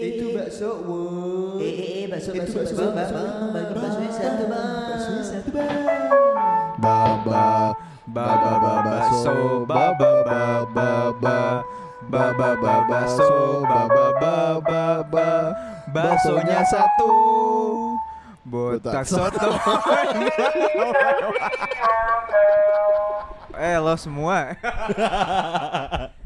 Itu bakso, woi. Eh, eh, eh, bakso, Itu bakso, bakso, bang, bakso, bang, bang, bagi bang, baksonya satu, bang. Baksonya satu, bang. Baba Baba baba so baba baba ba Baba baba so baba baba ba Baksonya satu. Botak soto Eh lo semua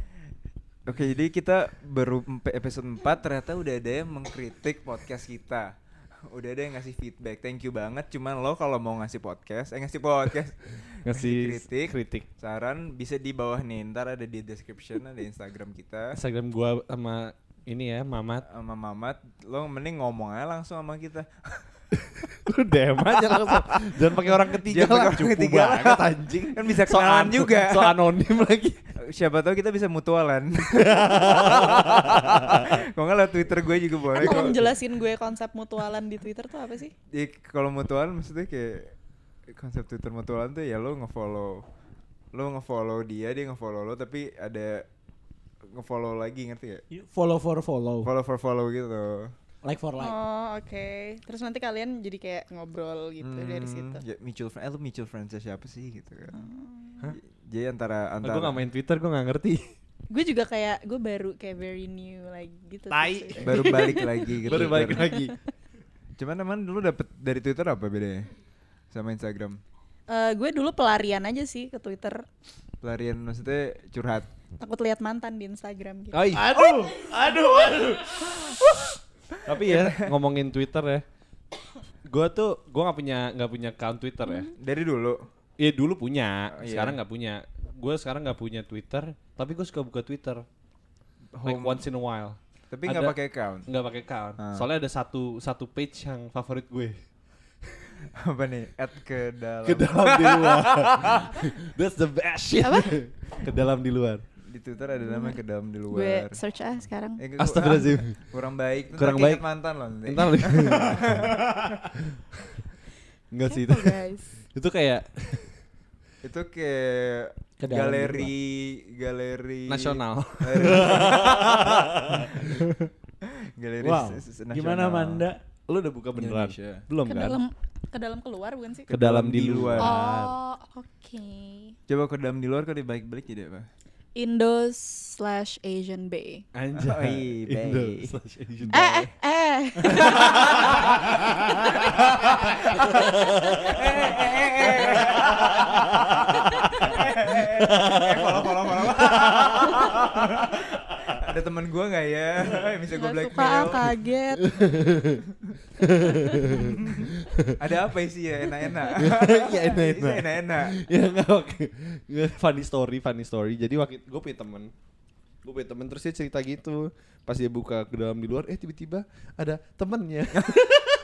Oke jadi kita baru episode 4 ternyata udah ada yang mengkritik podcast kita. Udah ada yang ngasih feedback. Thank you banget. Cuman lo kalau mau ngasih podcast Eh ngasih podcast Ngasih kritik, kritik. Saran bisa di bawah nih. Ntar ada di description Ada Instagram kita. Instagram gua sama ini ya Mamat. Sama Mamat. Lo mending ngomong aja langsung sama kita Lu DM aja langsung Jangan pakai orang ketiga Jangan pakai lah orang Cukup ketiga lah. banget anjing Kan bisa So kenalan ano- juga. So anonim lagi Siapa tahu kita bisa mutualan Kalau nggak lewat Twitter gue juga boleh kok. jelasin gue konsep mutualan di Twitter tuh apa sih? Ya, kalau mutualan maksudnya kayak konsep Twitter mutualan tuh ya lo ngefollow lo ngefollow dia dia ngefollow lo tapi ada ngefollow lagi ngerti gak? Follow for follow. Follow for follow gitu. Like for like. Oh oke. Terus nanti kalian jadi kayak ngobrol gitu dari Hmm, situ. Ya, mutual friend, eh lu mutual friends siapa sih gitu kan? Oh. Jadi antara Gue antara gak main Twitter gue gak ngerti Gue juga kayak gue baru kayak very new like gitu. Tai. baru balik lagi gitu. Baru balik lagi Cuman emang dulu dapet dari Twitter apa bedanya sama Instagram? Eh, gue dulu pelarian aja sih ke Twitter. Pelarian maksudnya curhat. Takut lihat mantan di Instagram gitu. Oi. Aduh, aduh, aduh. Tapi ya ngomongin Twitter ya Gue tuh gue gak punya nggak punya account Twitter ya Dari dulu. Iya dulu punya, Oh, iya. sekarang nggak punya. Gue sekarang nggak punya Twitter, tapi gue suka buka Twitter. Like Home. once in a while. Tapi nggak pakai account. Nggak pakai account. Ah. Soalnya ada satu satu page yang favorit gue. apa nih? Add ke dalam. Ke dalam di luar. That's the best shit. Apa? ke dalam di luar. Di Twitter ada namanya ke dalam di Gue luar. search ah sekarang. Eh, Astagfirullahaladzim. ah, kurang baik. Kurang baik. mantan loh. nanti. Entar Enggak sih itu. Kepo, guys. itu kayak Itu kayak Ke dalam galeri galeri nasional. galeri Wow. nasional. Gimana Manda? Lu udah buka beneran? Indonesia. Belum Ke kan? dalam ke dalam keluar bukan sih? Ke dalam di luar. Oh, oke. Coba ke dalam di luar kalau dibalik-balik jadi apa? Indo slash Asian Bay. Anjay. Oh, iya, Indo slash Asian Eh, eh, eh. eh, follow, follow, follow. Ada teman gua nggak ya? Yang bisa gua Nggak suka, blackmail. kaget. Ada apa sih ya enak-enak? Iya, enak-enak. Enak-enak. ya Nggak, funny story funny story jadi waktu gue punya temen gue punya temen terus dia cerita gitu pas dia buka ke dalam di luar eh tiba-tiba ada temennya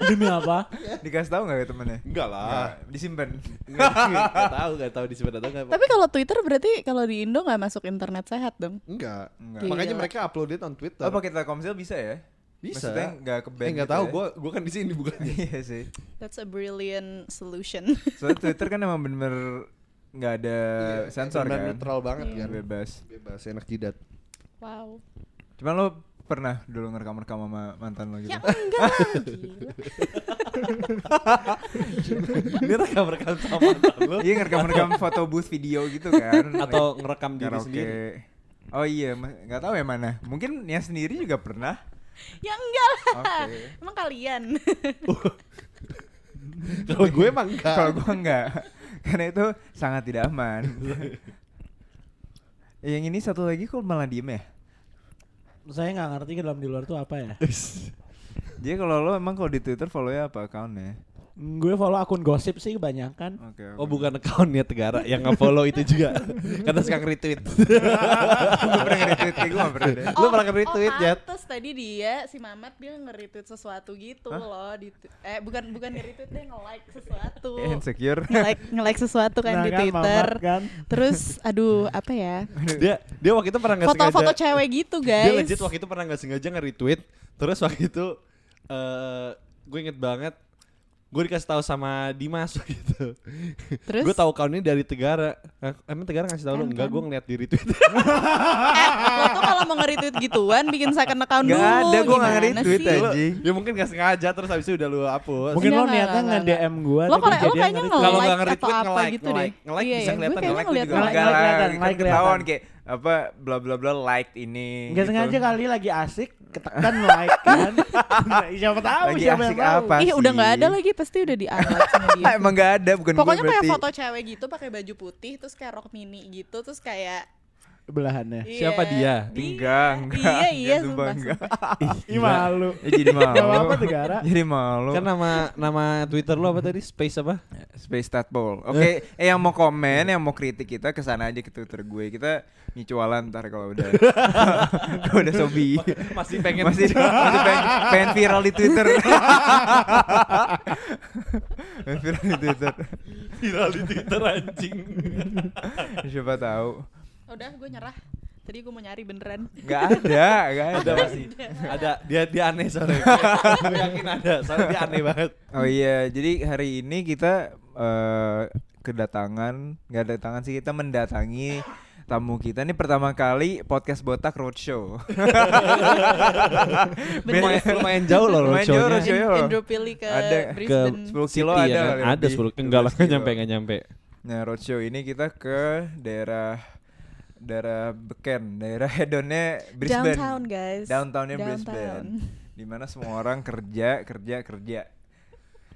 Demi apa? Dikasih tahu nggak temennya? enggak lah disimpan. nggak tahu nggak tahu disimpan atau nggak Tapi kalau Twitter berarti kalau di Indo nggak masuk internet sehat dong. enggak Enggak. makanya Gila. mereka upload it on Twitter Oh pakai Telkomsel bisa ya? bisa Maksudnya nggak ke band eh nggak gitu tahu ya? gue gue kan di sini bukan Iya sih. That's a brilliant solution. Soalnya Twitter kan emang bener-bener nggak ada Iya, sensor kan? netral banget Iya. kan Bebas. bebas enak jidat wow. Cuman lo pernah dulu ngerekam-rekam sama mantan lo gitu? Ya enggak lah, gila. ini rekam rekam sama mantan lo Iya ngerekam-rekam foto booth video gitu kan? atau ngerekam diri Karaoke. sendiri Oh iya, nggak tahu yang mana. Mungkin yang sendiri juga pernah. Ya enggak lah. Oke. Emang kalian. kalau gue emang enggak Kalau gua enggak, karena itu sangat tidak aman. Yang ini satu lagi kok malah diem ya? Saya nggak ngerti ke dalam di luar tuh apa ya. Jadi kalau lo emang kalau di Twitter follow-nya apa account-nya? Gue follow akun gosip sih kebanyakan. Oke. Oh bukan accountnya Tegara yang nge-follow itu juga Karena suka nge-retweet gue pernah nge-retweet kayak gue pernah deh. Lu pernah nge-retweet, oh, Jat? pantes tadi dia si Mamat dia nge-retweet sesuatu gitu loh di eh bukan bukan nge-retweet dia nge-like sesuatu. Eh, Insecure. nge-like nge-like sesuatu kan Nah di kan, Twitter. Mamat kan. Terus aduh apa ya? Dia dia waktu itu pernah nggak sengaja Foto-foto cewek gitu Dia guys. legit waktu itu pernah nggak sengaja nge-retweet Terus waktu itu eh gue inget banget gue dikasih tahu sama Dimas gitu. Terus? gue tahu account ini dari Tegara. Hah, Emang Tegara ngasih tahu lu? Kan, Enggak, kan. gue ngeliat di retweet. eh, lo tuh kalau mau nge-retweet gituan bikin second account Gak dulu. ada, gua nggak nge-retweet anjing. ya mungkin gak sengaja terus habis itu udah lu hapus. Mungkin Enggak, lo niatnya enggak, nge-DM gua Lo kalau lo kayaknya nge-like nggak nge-retweet, atau apa nge-like, gitu deh. nge-like. Nge-like Iya, bisa iya, kelihatan, gue nge-like ngeliat juga. Nge-like, Enggak lah, kelihatan, kan like ketahuan kelihatan. kayak apa bla bla bla like ini. Nggak gitu. sengaja kali lagi asik ketekan like kan. Nah, siapa tahu Lagi siapa asik yang tahu. apa? Ih udah nggak ada lagi pasti udah di unlike sama dia. Emang gak ada, bukan Pokoknya kayak foto cewek gitu pakai baju putih terus kayak rok mini gitu terus kayak Belahannya. Siapa dia? Enggak, enggak. Iya iya Enggak, sumpah enggak. Ih malu. Ya, jadi malu. Gak apa-apa Tegara. Jadi malu. Kan nama nama Twitter lu apa tadi? Space apa? Space Tadpole. Oke, eh yang mau komen, yang mau kritik kita ke sana aja ke Twitter gue. Kita nyicualan ntar kalau udah kalau udah sobi. Masih pengen masih masih pengen, pengen viral di Twitter. viral di Twitter. viral di Twitter anjing. Siapa tahu. Udah gue nyerah. Tadi gue mau nyari beneran. Gak ada, gak ada. ada masih. Ada dia dia aneh soalnya. Gue yakin ada, soalnya dia aneh banget. Oh iya, jadi hari ini kita eh, kedatangan, nggak kedatangan sih kita mendatangi tamu kita ini pertama kali podcast botak roadshow. lumayan, lumayan jauh loh Lumayan jauh roadshow-nya. roadshow. Indro pilih ke Ada. Brisbane. 10 kilo City ada ya kan? Ada lebih. 10 enggak lah 12 nggak kilo. nyampe enggak nyampe. Nah roadshow ini kita ke daerah daerah Beken, daerah hedonnya Brisbane. Downtown guys. Downtownnya Downtown. Brisbane. Di mana semua orang kerja, kerja, kerja.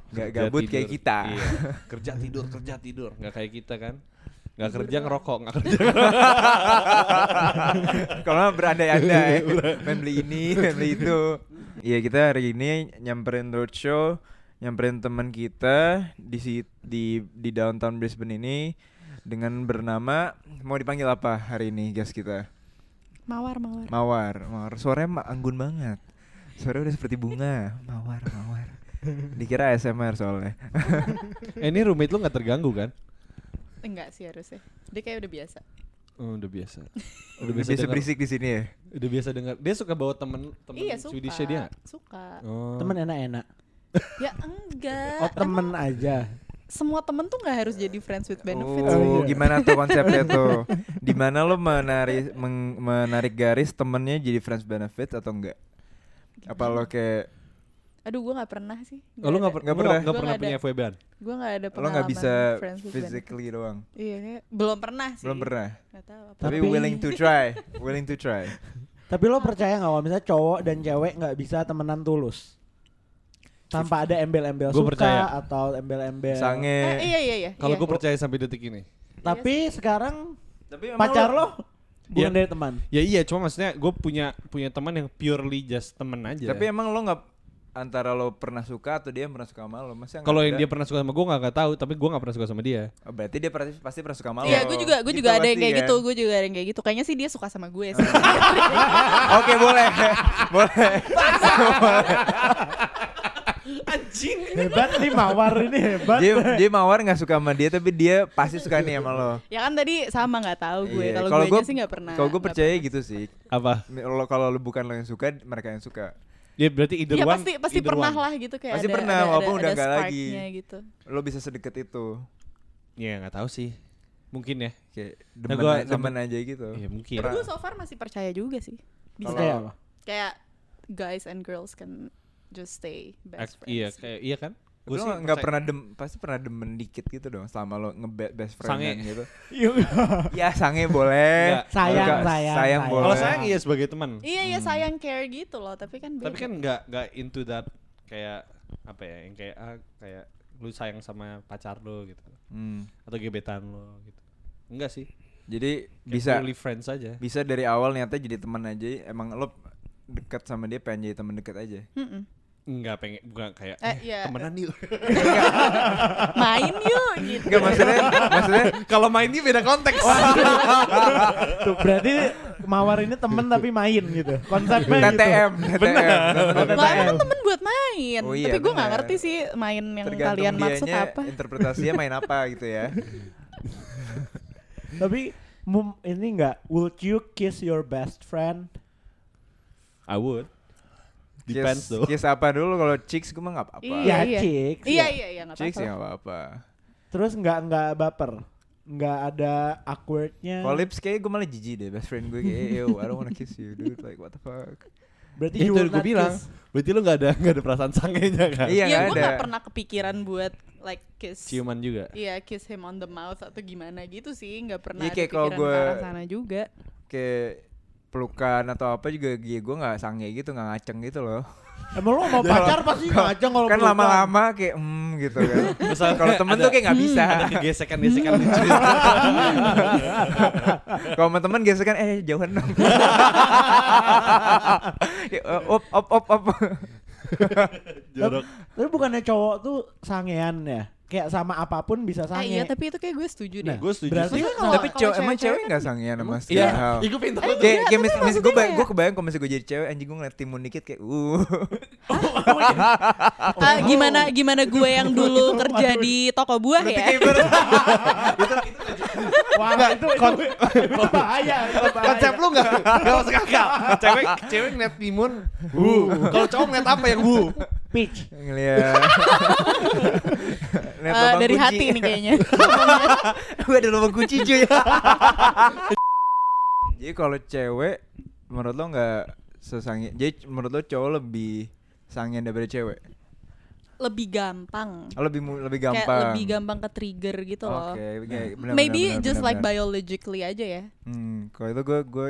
Gak Kerja, gabut kayak tidur. kita. Iya. Kerja tidur, kerja tidur. Enggak kayak kita kan. Enggak kerja ngerokok, enggak kerja. Kalau nggak berandai-andai, main beli ini, main beli itu. Iya kita hari ini nyamperin roadshow, nyamperin teman kita di si- di di downtown Brisbane ini dengan bernama mau dipanggil apa hari ini guys kita? Mawar mawar. Mawar, Mawar. Suaranya ma- anggun banget. Suaranya udah seperti bunga. Mawar, Mawar. Dikira ASMR soalnya. eh, ini roommate lu enggak terganggu kan? Enggak sih harusnya. Dia kayak udah biasa. Oh, udah biasa. Udah biasa denger- berisik di sini ya. Udah biasa dengar. Dia suka bawa temen temen iya suka. Dia. nggak? Suka. Oh. Temen enak-enak. Ya enggak. Oh temen Emang aja. Semua temen tuh nggak harus jadi friends with benefits. Oh, iya. gimana tuh konsepnya tuh? Di mana lo menarik meng- menarik garis temennya jadi friends benefit atau enggak? Apa lo kayak Aduh gue nggak pernah sih. Oh, lu enggak Nggak pernah Gua pernah punya. FWB-an? Gue nggak ada lo pengalaman nggak bisa friends with physically benefits. doang? Iya, kayak belum pernah sih. Belum pernah. Nggak tahu apa. Tapi, Tapi- willing to try, willing to try. Tapi lo percaya nggak kalau misalnya cowok dan cewek nggak bisa temenan tulus? Tanpa ada embel-embel suka percaya. atau embel-embel. Sange. Eh, iya iya iya. Kalau iya. gue percaya sampai detik ini. Tapi sekarang Tapi pacar lo bukan Iya. dari teman. Ya iya, cuma maksudnya gue punya punya teman yang purely just temen aja. Tapi emang lo nggak antara lo pernah suka atau dia pernah suka sama lo? Nggak kalau yang dia pernah suka sama gue nggak nggak tahu, tapi gue nggak pernah suka sama dia. Oh, berarti dia pasti, pasti pernah suka sama lo. Iya, gue juga gue Gitu juga ada yang kayak kan? gitu, gue juga ada yang kayak gitu. Kayaknya sih dia suka sama gue sih. Oke, boleh. boleh. Hebat nih mawar ini hebat. dia dia mawar nggak suka sama dia tapi dia pasti suka nih sama lo. ya kan tadi sama nggak tahu gue. Iya, Kalau gue gua- sih nggak pernah. Kalau gue percaya pernah. gitu sih. Apa? Lo kalau lo bukan lo yang suka, mereka yang suka. Ya berarti either Ya one. pasti pasti either pernah one. lah gitu kayak Pasti ada, pernah, ada, walaupun ada, udah ada nggak lagi. gitu. Lo bisa sedekat itu. Ya nggak tahu sih. Mungkin ya. Kayak Nah, demen, gua a- demen aja gitu. Iya mungkin. Tapi gue so far masih percaya juga sih. Bisa. Kayak apa? Kayak guys and girls can just stay best Ak- friends. iya kayak iya kan? Gue sih nggak pernah dem, pasti pernah demen dikit gitu dong selama lo nge best friend Sange. gitu. Iya. ya sange boleh. Nggak. Sayang, Suka- sayang, sayang sayang. boleh. Kalau sayang iya sebagai teman. Iya iya sayang care gitu loh, tapi kan beda. Tapi kan nggak nggak into that kayak apa ya yang kayak ah, kayak lu sayang sama pacar lo gitu Hmm. atau gebetan lo gitu. Enggak sih. Jadi Kayak bisa friends aja. bisa dari awal niatnya jadi teman aja. Emang lo dekat sama dia pengen jadi teman dekat aja. Mm-mm. Enggak pengen bukan kayak Eh, eh, iya. temenan yuk. main yuk gitu. Enggak maksudnya maksudnya Kalau mainnya beda konteks. Tuh, berarti mawar ini temen tapi main gitu. Konsepnya gitu. TTM, TTM. Lah emang kan temen buat main. Oh iya, tapi gue nggak benar. ngerti sih main yang Tergantung kalian maksud dianya apa. interpretasinya main apa gitu ya. Tapi mum, ini enggak would you kiss your best friend? I would. Depends kiss, tuh. kiss apa dulu kalau chicks gue mah nggak apa-apa. Iya, Ya iya. chicks. Iya ya. iya iya Chicks apa-apa. ya nggak apa-apa. Terus nggak nggak baper. Nggak ada awkwardnya. Kalau lips kayak gue malah jijik deh. Best friend gue kayak, yo, I don't wanna kiss you, dude. Like what the fuck. Berarti Itu you will gue bilang. kiss. Berarti lu gak ada gak ada perasaan sangenya kan? Iya nggak gue ada. gak pernah kepikiran buat like kiss. Ciuman juga. Iya, kiss him on the mouth atau gimana gitu sih, nggak pernah Iya, ada kayak kalau pikiran gua- ke arah sana juga. Kayak pelukan atau apa juga gue gue nggak sange gitu nggak ngaceng gitu loh Emang lu mau pacar pasti ngajak kalau kan lama-lama kayak hmm gitu kan Misalnya kalau temen tuh kayak nggak bisa Ada kegesekan-gesekan lucu. kalau sama temen gesekan eh jauhan dong Ya, op op op op Jorok. Tapi bukannya cowok tuh sangean ya? Kayak sama apa pun bisa Ah, sange. iya, tapi itu kayak gue setuju Nah, deh. Gue setuju Berarti sih. Kalau- tapi cowok emang cewek nggak sangean sama Iya, setiap hal Ih, gue pengen tahu kayak tuh. kayak mis- mis- gue gue kebayang kalau misalnya gue jadi cewek anjing gue ngeliat timun dikit kayak uh Ah, gimana gimana gue yang dulu kerja di toko buah ya? kayak ber- Wah, itu, itu, itu bahaya, itu bahaya. Konsep lu gak, gak masuk akal Cewek cewek ngeliat timun Wu Kalau cowok ngeliat apa yang wu Peach. ngeliat lubang dari kunci. hati nih kayaknya. gue ada lubang kunci cuy jadi kalau cewek menurut lo nggak sesangi jadi menurut lo cowok lebih sangian daripada cewek lebih gampang. oh, lebih lebih Kayak gampang lebih gampang ke trigger gitu loh. oke kayak benar, Maybe benar, benar, just benar, like benar. biologically aja ya. hmm kalau itu gue gue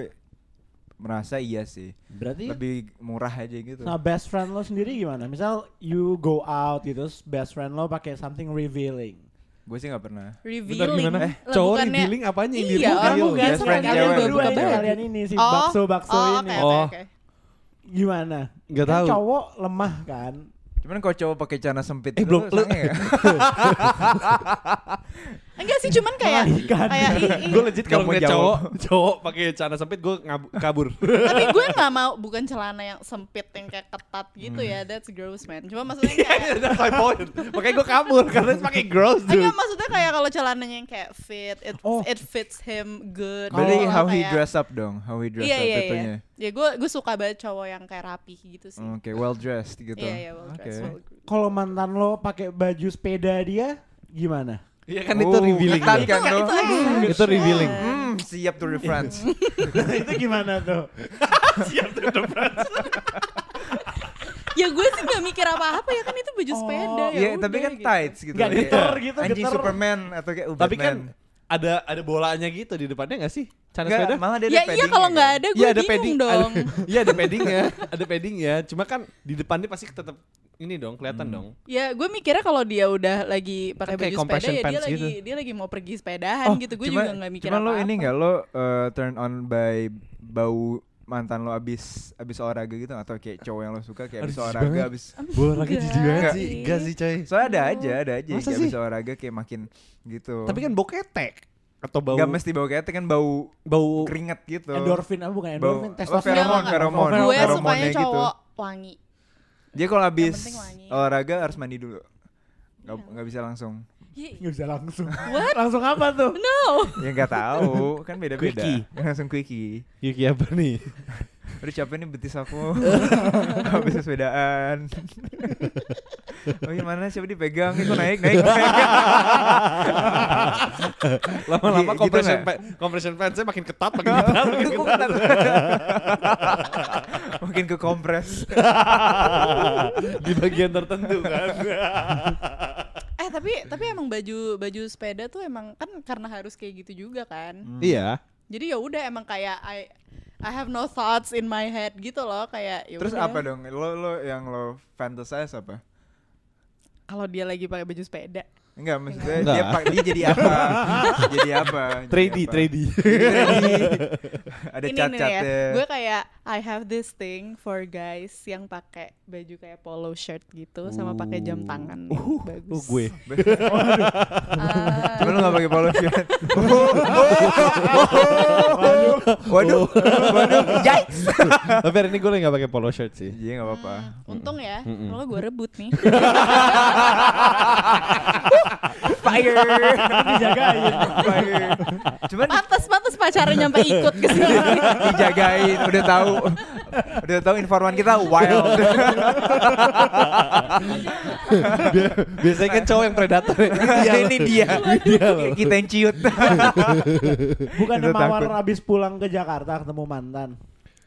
merasa iya sih Berarti lebih murah aja gitu sama best friend lo sendiri gimana? Misal you go out gitu, terus best friend lo pakai something revealing. gue sih nggak pernah Revealing. gimana? Lah, Cowok bukannya- revealing apanya yang Iya, orang bukan Best suka friend kalian berdua kalian ini si Oh, bakso-bakso oh, ini. Oh. oke, oke. Gimana? Gak Kan tahu cowok lemah kan? cuman kalau cowok pakai celana sempit Eh, itu belum- lu- nggak? Enggak sih, cuman kayak Melarikan. kayak Gue legit kalau mau ngeliat cowok Cowok pakai celana sempit gue kabur tapi gue nggak mau bukan celana yang sempit yang kayak ketat gitu Hmm. ya that's gross man cuma maksudnya kayak That's my point Makanya gue kabur Karena pakai gross dude Enggak maksudnya kayak kalau celananya yang kayak fit it Oh. it fits him good berarti how he kayak- dress up dong how he dress iya up iya iya itunya ya gue gue suka banget cowok yang kayak rapih gitu sih oke well dressed gitu iya iya well Oke. dressed well. Kalau mantan lo pakai baju sepeda dia gimana? Iya kan Oh, itu revealing kan tuh. itu exception. Itu revealing Hmm, siap to reference. itu gimana tuh? ya gue sih gak mikir apa-apa ya kan itu baju sepeda ya Iya, udah tapi kan gitu. tights gitu. Kayak geter gitu, Anjing. Superman atau kayak Tapi kan Batman. Ada ada bolanya gitu di depannya gak sih? Celana Enggak, sepeda? malah dia ada ya iya kalau nggak ada gue Iya ada bingung padding dong ada- Iya ada paddingnya Ada paddingnya Cuma kan di depannya pasti tetap ini dong kelihatan Hmm. dong ya gue mikirnya kalau dia udah lagi pakai baju sepeda ya dia lagi gitu. dia lagi mau pergi sepedahan Oh, gitu gue cuma- juga nggak mikir Cuma lo apa-apa ini enggak lo uh, turn on by bau mantan lo abis abis olahraga gitu atau kayak cowok yang lo suka kayak abis olahraga banget. abis Olahraga jijik banget Enggak. sih Enggak sih coy soalnya ada aja ada aja Masa kayak sih? abis olahraga kayak makin gitu Tapi kan bau ketek Atau bau Gak mesti bau ketek kan bau Bau keringat gitu Endorfin apa bukan Bau- endorfin? Testosteron. feromon, Enggak, feromon. gue Feromonnya sukanya gitu. cowok wangi Dia kalau wangi. olahraga harus mandi dulu. Gak, Iya. nggak bisa langsung. Iya, Nggak bisa langsung. What? langsung apa tuh? no Ya nggak tahu, kan beda-beda. Quickie. langsung quickie. Yuki apa nih? Aduh capek nih betis aku. habis sepedaan. oh gimana siapa dipegang? Itu naik naik. naik. Lama-lama Gitu compression, nggak? pa- compression pants-nya makin ketat Makin ketat Makin ketat Mungkin ke kompres. Di bagian tertentu kan tapi tapi emang baju baju sepeda tuh emang kan karena harus kayak gitu juga kan Iya jadi ya udah emang kayak I I have no thoughts in my head gitu loh kayak ya Terus apa dong? Lo lo yang lo fantasize apa? kalau dia lagi pakai baju sepeda Enggak, maksudnya Enggak. dia pak dia jadi apa? jadi apa? Jadi Trady apa? Trady Ada ini nih ya cat-catnya. gue kayak I have this thing for guys yang pakai baju kayak polo shirt gitu sama pakai jam tangan. Yang Oh bagus. gue. Ah, Cuma lu gak pakai polo shirt. Waduh, waduh, yikes. Tapi hari ini gue lagi gak pakai polo shirt sih. Iya gak apa-apa. untung ya. Kalau gue rebut nih. Fire. Dijagain. Fire. Cuman pantas pantas pacarnya nyampe ikut ke sini. Dijagain, udah tahu Udah tahu informan kita wild. Biasanya kan cowok yang predator. ini dia. Kita yang ciut. Bukan mawar takut. abis pulang ke Jakarta ketemu mantan.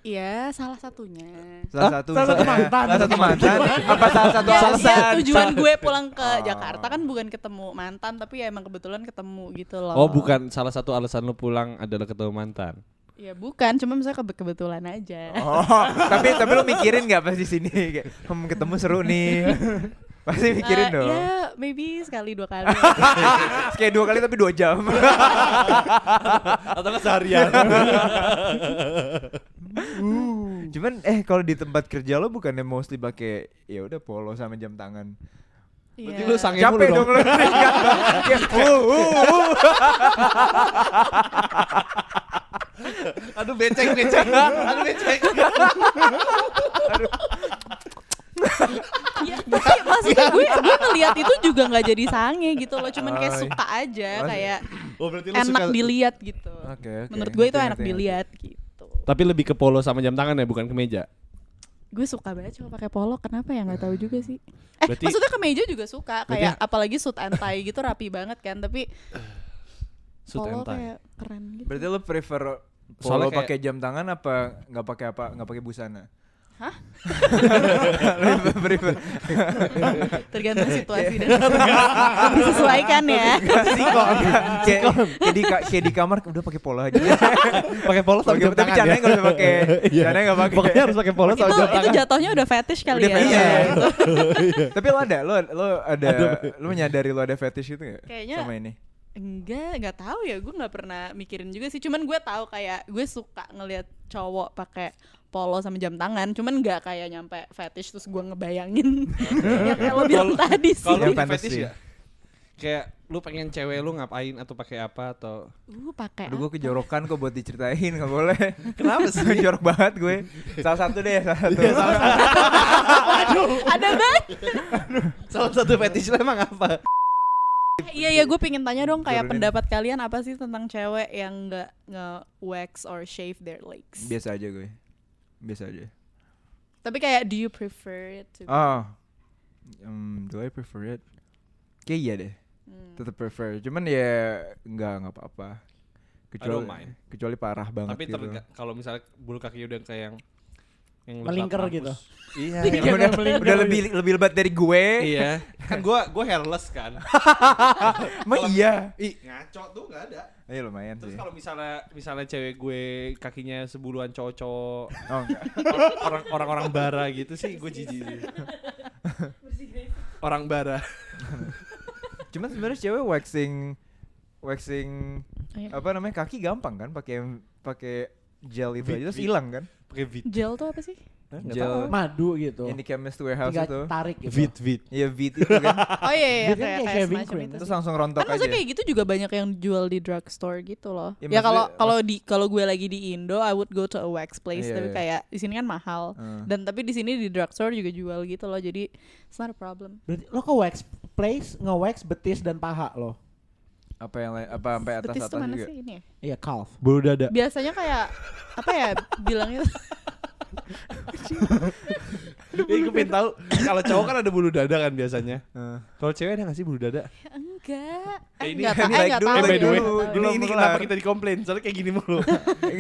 Iya, salah satunya. Salah satu salah satu mantan. Salah satu mantan. Apa salah satu Ya, alasan? ya, tujuan gue pulang ke Oh. Jakarta kan bukan ketemu mantan, tapi ya emang kebetulan ketemu gitu loh. Oh bukan salah satu alasan lu pulang adalah ketemu mantan. Ya bukan, cuma misalnya kebe- kebetulan aja. Oh, tapi tapi lu mikirin nggak pas di sini kayak hmm, ketemu seru nih. Pasti mikirin Eh, dong. Ya, maybe sekali dua kali. Kayak dua kali tapi dua jam. Atau nggak seharian? Cuman eh kalau di tempat kerja lo bukannya mostly pakai ya udah polo sama jam tangan. Berarti Iya. lu sange mulu Capek dong. dong lo. Kayak, uh, uh, uh. Aduh becek becek. Aduh becek. Iya, tapi maksudnya gue gue ngeliat itu juga nggak jadi sange gitu loh, cuman kayak suka aja, kayak Oh berarti lu enak suka. dilihat gitu. Oke, oke. Menurut gue itu enak dilihat gitu. Tapi lebih ke polo sama jam tangan ya bukan ke meja. Gue suka banget cuma pakai polo, kenapa ya nggak tahu juga sih. Eh, Berarti- maksudnya kemeja juga suka, Berarti- kayak apalagi suit and tie gitu rapi banget kan, tapi Suit polo and tie. kayak keren gitu. Berarti lo prefer Soalnya kayak- pakai jam tangan apa nggak pakai apa nggak pakai busana? Hah? Tergantung situasi dan disesuaikan ya. kayak, kayak di ka- kayak di kamar udah pakai polo aja. Pakai polo sama jam tapi tangan caranya ya. nggak usah pakai. Iya. Caranya nggak pakai. Pokoknya harus pakai polo itu sama jam itu tangan. jatuhnya udah fetish kali ya. Iya. Tapi lo ada, lo lo ada, lo menyadari lo ada fetish itu nggak? Kayaknya- sama ini. Enggak, nggak tahu ya. Gue nggak pernah mikirin juga sih. Cuman gue tahu kayak gue suka ngelihat cowok pakai polo sama jam tangan. Cuman nggak kayak nyampe fetish terus gue ngebayangin. ya kayak lo bilang Kalau- tadi sih. Kalau Yang fetish ya? Kayak lu pengen cewek lu ngapain atau pakai apa atau Uh, pakai Aduh gue kejorokan kok buat diceritain nggak boleh. Kenapa sih? Jorok banget gue. Salah satu deh, salah satu. Ada banget. salah satu fetish lu emang apa? Iya iya gue pengen tanya dong kayak Turunin. pendapat kalian apa sih tentang cewek yang nggak nge wax or shave their legs. Biasa aja gue. Biasa aja. Tapi kayak do you prefer it to Oh. Um, do I prefer it? Kayak iya deh. Hmm. Tetap prefer. Cuman ya nggak nggak apa-apa. Kecuali don't mind. kecuali parah banget Tapi gitu. kalau misalnya bulu kaki udah kayak yang yang Melingkar gitu. Iya. Yang udah, melingkar udah gitu. lebih lebih lebat dari gue. iya. Kan gua gua hairless kan. Emang Kalau- iya. Ih, ngaco tuh nggak ada. Iya lumayan Terus sih. kalau misalnya misalnya cewek gue kakinya sebuluhan cowok-cowok Oh enggak. orang orang-orang bara gitu sih gue jijik. Orang bara. Cuman sebenarnya cewek waxing waxing Ayo. apa namanya kaki gampang kan pakai pakai gel itu aja terus hilang kan? Pakai vit. Gel tuh apa sih? Gel Madu gitu. yang di chemist warehouse Tinggal itu. tarik gitu. Vit vit. Iya vit itu kan. Oh iya iya Vit kan kayak shaving semacam cream. itu terus langsung rontok Kan aja. maksudnya kayak gitu juga banyak yang jual di drugstore gitu loh. Ya, Ya kalau maksudnya- kalau di kalau gue lagi di Indo, I would go to a wax place. Iya, tapi iya. kayak di sini kan mahal. Hmm. Dan tapi di sini di drugstore juga jual gitu loh. Jadi it's not a problem. Berarti lo ke wax place nge-wax betis dan paha lo. Apa yang lain apa sampai atas Betis atas mana juga. sih ini? ya? Iya, calf. Bulu dada. Biasanya kayak apa ya bilangnya? Ih, gue pengen tahu kalau cowok kan ada bulu dada kan biasanya. Eh. Kalau cewek ada gak sih bulu dada? enggak. Eh, Eh, ini enggak tahu. Eh, like enggak dulu. Eh by the ya, way, enggak tahu. ini Belum ini kelar. kenapa kita dikomplain? Soalnya kayak gini mulu.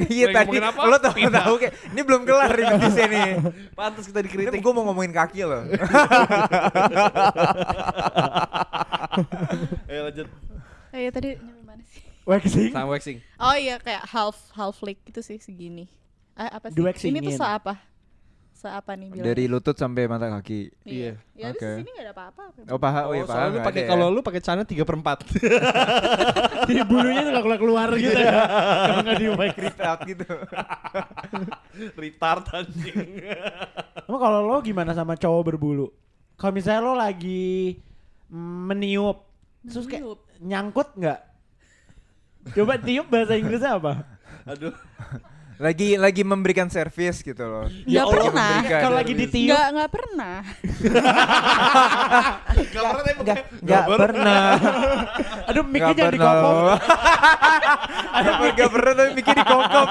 Iya tadi lo tau tahu kayak ini belum kelar nih betisnya nih. Pantas kita Ini dikritik. gue mau ngomongin kaki loh. Ayo lanjut. Eh, ya, tadi nyampe mana sih? Waxing. Sama waxing. Oh iya kayak half half lick gitu sih segini. Eh, apa sih? Ini tuh seapa? Seapa nih bilangnya? Dari lutut sampai mata kaki. Iya. Ya Oke. okay. sini gak ada apa-apa. Oh paha, oh, Oh, iya paha. soalnya lu pakai ya. kalau lu pakai celana 3 per 4 Di bulunya tuh gak keluar keluar gitu ya. Kalau nggak di wax. Out gitu. Retard anjing. Emang kalau lo gimana sama cowok berbulu? Kalau misalnya lo lagi meniup, terus kayak Meniup. Nyangkut nggak? Coba tiup bahasa Inggrisnya apa? Aduh. lagi lagi memberikan servis gitu loh. Nggak Lagi pernah. Kalau lagi ditiup Nggak nggak pernah. Nggak nggak pernah. Aduh miknya Nggak jangan pernah. dikokok Nggak nggak pernah tapi mikir dikokop.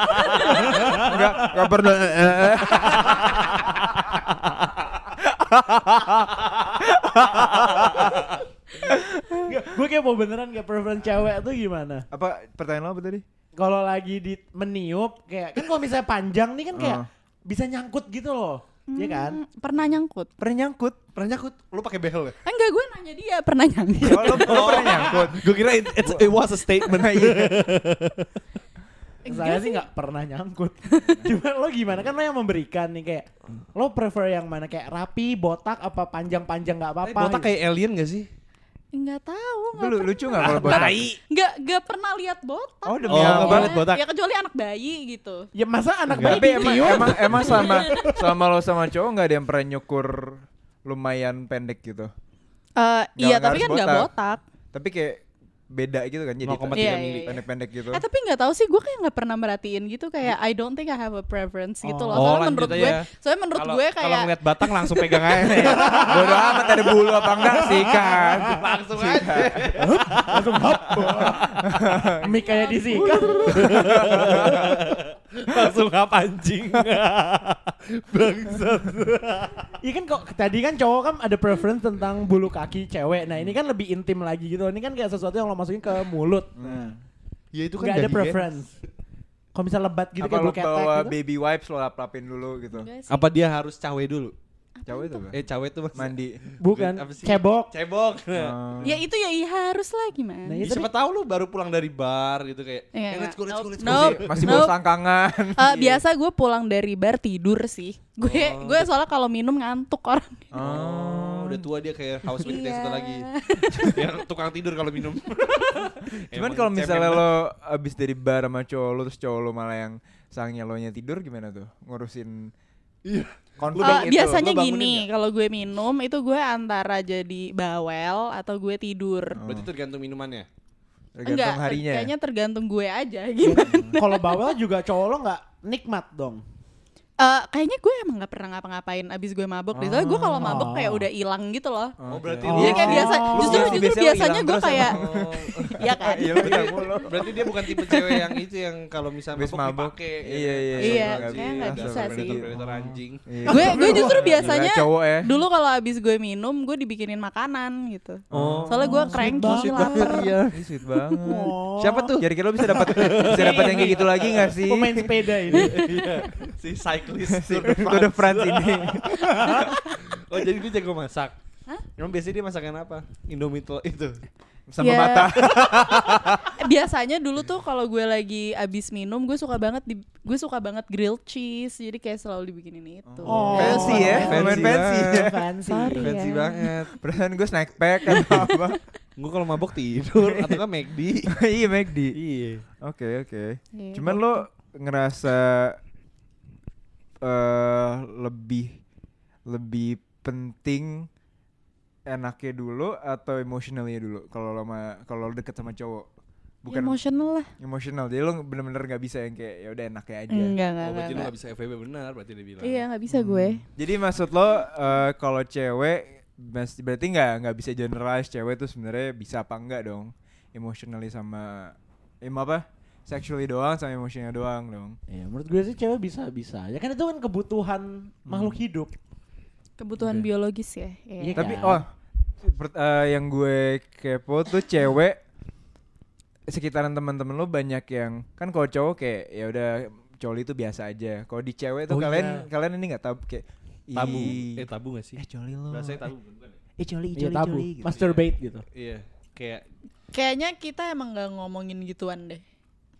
Nggak nggak pernah. Gue kayak mau beneran kayak preference cewek tuh gimana Apa pertanyaan lo apa tadi? Kalau lagi di meniup kayak Kan kalau misalnya panjang nih kan kayak Oh. Bisa nyangkut gitu loh Iya kan Hmm, Pernah nyangkut. Pernah nyangkut. Pernah nyakut? Lu pakai behel ya? Enggak, gue nanya dia pernah nyangkut. Oh, lo, lo pernah nyangkut. Gue kira it, it's- it was a statement. Saya sih nggak pernah nyangkut Cuma lo gimana kan lo yang memberikan nih kayak Lo prefer yang mana kayak rapi, botak, apa panjang-panjang nggak Tapi apa-apa botak gitu. kayak alien gak sih? Enggak tahu, Lu enggak lucu nggak kalau botak? Enggak enggak pernah lihat botak. Oh, demi Oh, apa? nggak banget botak. Ya kecuali anak bayi gitu. Ya masa anak Tapi bayi emang, emang emang sama sama lo sama cowok nggak ada yang pernah nyukur lumayan pendek gitu. Eh Nggak- iya, tapi kan enggak botak. botak. Tapi kayak beda gitu kan jadi 0,3 Iya, mili. iya, iya. pendek-pendek gitu. Eh tapi nggak tahu sih gue kayak nggak pernah merhatiin gitu kayak I don't think I have a preference gitu loh. Oh, Soalnya lanjut menurut gue, ya. soalnya menurut Kalau- gue Kalau kayak ngeliat batang langsung pegang aja. Bodo amat ada bulu apa enggak sih kan. langsung aja. Mik kayak disikat langsung ngap anjing. Bangsat. Iya kan kok tadi kan cowok kan ada preference tentang bulu kaki cewek. Nah ini kan lebih intim lagi gitu. Ini kan kayak sesuatu yang lo masukin ke mulut. Nah, Ya itu kan nggak ada preference. Kalau misal lebat gitu apa kayak bulu ketek bawa gitu. baby wipes lo lap-lapin dulu gitu. Apa dia harus cawe dulu? Cowok itu apa? Eh cawe itu maksudnya- Mandi. Bukan Apa sih? cebok. Cebok. Oh. Ya itu ya iya harus lah gimana. Nah, Ya, siapa tahu lu baru pulang dari bar gitu kayak. Iya, "Eh, let's go, let's go, let's go." Nope. Masih, masih Nope. bawa selangkangan. Eh, biasa gue pulang dari bar tidur sih. Gue Oh. gue soalnya kalau minum ngantuk orang. Oh, udah tua dia kayak haus yang satu Iya. lagi. yang tukang tidur kalau minum. Cuman kalau misalnya lo abis dari bar sama cowok lo terus cowok lo malah yang sangnya lo nya tidur gimana tuh? Ngurusin Iya. konflik Eh, itu. biasanya gini, kalau gue minum itu gue antara jadi bawel atau gue tidur. Berarti tergantung minumannya. Tergantung Enggak, harinya. ya? kayaknya tergantung gue aja gitu. Kalau bawel juga cowok lo nggak nikmat dong. Eh, kayaknya gue emang nggak pernah ngapa-ngapain abis gue mabok deh. Soalnya gue kalau mabok kayak Oh. udah hilang gitu loh. Oh, berarti Oh. Iya kayak biasa. Oh. Justru Biasa- justru biasanya gue kayak Oh. Iya kan. Iya mulu. Berarti dia bukan tipe cewek yang itu yang kalau misalnya mabok mabok. dipakai. Iya, iya, Iya, nggak kayaknya nggak bisa. sih. Predator-predator anjing. Iya. gue gue justru biasanya ya. dulu kalau abis gue minum gue dibikinin makanan gitu. Oh. Soalnya gue cranky banget. lapar. Iya, sweet banget. Oh. Siapa tuh? Kira-kira lo bisa dapat bisa dapat yang kayak gitu lagi nggak sih? Pemain sepeda ini. Iya. Si cyclist Si Tour de France ini. Oh jadi dia jago masak. Hah? Emang biasanya dia masakan apa? Indomie itu. Sama Ya. mata. Biasanya dulu tuh kalau gue lagi abis minum gue suka banget di, gue suka banget grilled cheese jadi kayak selalu dibikinin itu. Oh. Fancy ya, Fancy lumayan fancy banget. ya. Fancy. Sorry Fancy ya. banget. Perasaan gue snack pack kan apa? Gue kalau mabok tidur atau kan McD. Iya, McD. Iya. Oke, oke. Iya, Cuman lo ngerasa eh lebih lebih penting enaknya dulu atau emotionalnya dulu kalau lo sama kalau lo deket sama cowok bukan emotional lah. emosional jadi lo bener-bener nggak bisa yang kayak ya udah enaknya aja Enggak, enggak, Oh enggak. berarti enggak. gak bisa FWB benar berarti dia bilang. Iya, nggak bisa gue. jadi maksud lo eh, kalau cewek berarti nggak nggak bisa generalize cewek tuh sebenarnya bisa apa enggak dong emotionally sama em apa sexually doang sama emotionnya doang dong Ya menurut gue sih cewek bisa bisa. Ya kan itu kan kebutuhan makhluk hidup. Kebutuhan Oke. biologis ya. Iya Iya. Tapi kan? oh per- eh, yang gue kepo tuh cewek sekitaran teman-teman lo banyak yang kan kalau cowok kayak ya udah coli itu biasa aja. Kalau di cewek tuh Oh kalian iya. kalian ini nggak tahu kayak Tabu. "Ih, Eh tabu gak sih? eh coli lo. Rasanya tabu bukan? ya? Eh coli Iya coli tabu. coli gitu. Masturbate gitu. Iya. Kayak Kayaknya kita emang nggak ngomongin gituan deh.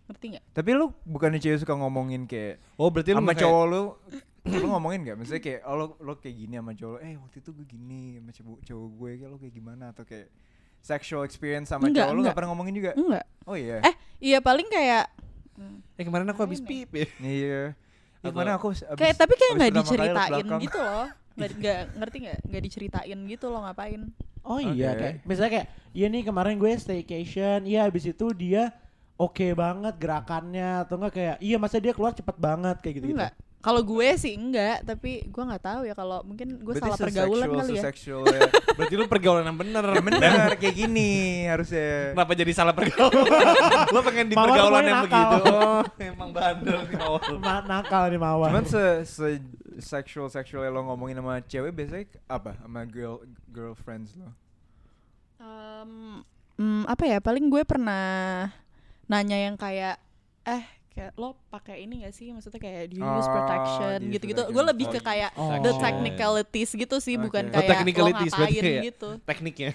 Ngerti nggak? Tapi lu bukannya cewek suka ngomongin kayak Oh berarti lu sama kayak- cowok lu lu ngomongin gak? Maksudnya kayak oh lo, lo kayak gini sama cowok lo, eh waktu itu gue gini sama cowok, cowok gue kayak lo kayak gimana atau kayak sexual experience sama Enggak, cowok lu enggak. gak pernah ngomongin juga? Enggak. Oh iya. Eh, iya paling kayak Eh kemarin aku habis pip ya. Iya. Ya, ke mana aku abis, kayak tapi kayak nggak lewat diceritain gitu loh. Nggak nggak ngerti nggak? Nggak diceritain gitu loh ngapain? Oh iya Oke. kayak misalnya kayak iya nih kemarin gue staycation, iya habis itu dia oke banget gerakannya atau enggak kayak iya masa dia keluar cepet banget kayak gitu gitu. Enggak. Kalau gue sih enggak, tapi gue nggak taau ya kalau mungkin gue Berarti salah pergaulan kali ya. ya. Berarti lu pergaulan yang bener. Ya bener kayak gini harusnya. Kenapa jadi salah pergaulan? lu pengen di Mawar pergaulan yang nakal. begitu. Oh, emang bandel nih Mawar. Ma- nakal nih mawar. Cuman se, se sexual sexual lo ngomongin sama cewek biasanya apa? Sama girl girlfriends lo. Em, hmm, apa ya? Paling gue pernah nanya yang kayak eh kayak lo pakai ini gak sih? Maksudnya kayak do you use Oh, protection gitu-gitu. Gue lebih ke Oh, kayak Oh. the technicalities gitu sih, bukan Oke. Oh, kayak technicalities, lo ngapain kayak- gitu. Tekniknya.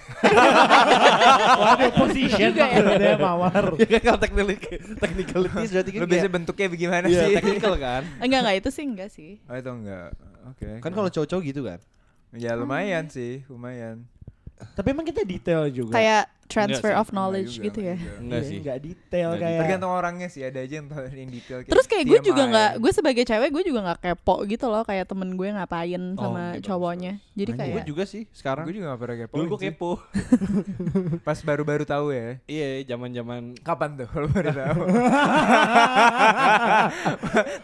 Waduh position Juga ya. dia mawar. ya kan kalau technicalities technicalities berarti kan biasanya bentuknya bagaimana Iya, sih? technical kan. Enggak enggak itu sih enggak sih. Oh itu enggak. Oke. Kan kalau cowok-cowok gitu kan. ya lumayan sih, lumayan. Tapi emang kita detail juga. Kayak transfer of knowledge gitu ya. enggak juga. Enggak Iya, sih. Enggak detail kayak. Tergantung orangnya sih, ada aja yang tahu yang detail. Terus kayak gue juga nggak, gue sebagai cewek gue juga nggak kepo gitu loh kayak temen gue ngapain Oh, sama cowoknya. Jadi kayak Gue juga sih sekarang. Gue juga gak pernah kepo. Dulu gue kepo. Pas baru-baru tahu ya. Iya, zaman-zaman Kapan tuh kalau baru tahu?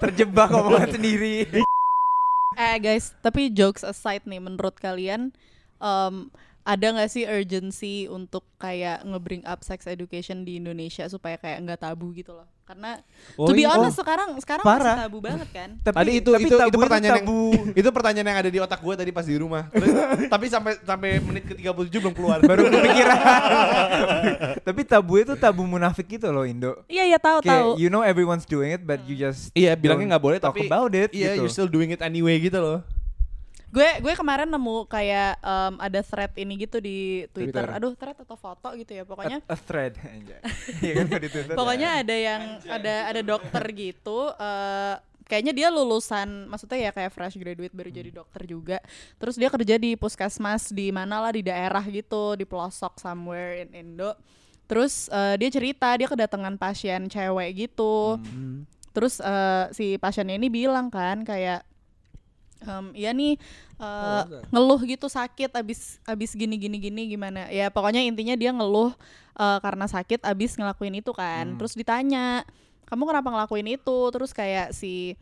Terjebak omongan sendiri. Eh guys, tapi jokes aside nih, menurut kalian em, ada nggak sih urgency untuk kayak nge-bring up sex education di Indonesia supaya kayak nggak tabu gitu loh? Karena Oh to be iya. honest sekarang sekarang parah. masih tabu banget kan? Tadi itu tapi itu tabu itu pertanyaan yang tabu. itu pertanyaan yang ada di otak gue tadi pas di rumah. Terus, tapi sampai sampai menit ke 37 belum keluar. baru kepikiran. tapi tabu itu tabu munafik gitu loh Indo. Iya iya tahu Kayak tahu. you know everyone's doing it but you just Iya, bilangnya nggak boleh talk tapi about it Iya, gitu. you still doing it anyway gitu loh. Gue gue kemarin nemu kayak em, ada thread ini gitu di Twitter. Twitter. Aduh, thread atau foto gitu ya. Pokoknya a, a thread anjay. Iya kan di Twitter. pokoknya ada yang ada ada dokter gitu eh kayaknya dia lulusan maksudnya ya kayak fresh graduate baru jadi dokter juga terus dia kerja di puskesmas di mana lah di daerah gitu di pelosok somewhere in Indo terus eh, dia cerita dia kedatangan pasien cewek gitu terus eh, si pasiennya ini bilang kan kayak em, iya nih eh, ngeluh gitu sakit abis abis gini gini gini gimana? Ya pokoknya intinya dia ngeluh eh, karena sakit abis ngelakuin itu kan. Terus ditanya kamu kenapa ngelakuin itu? Terus kayak si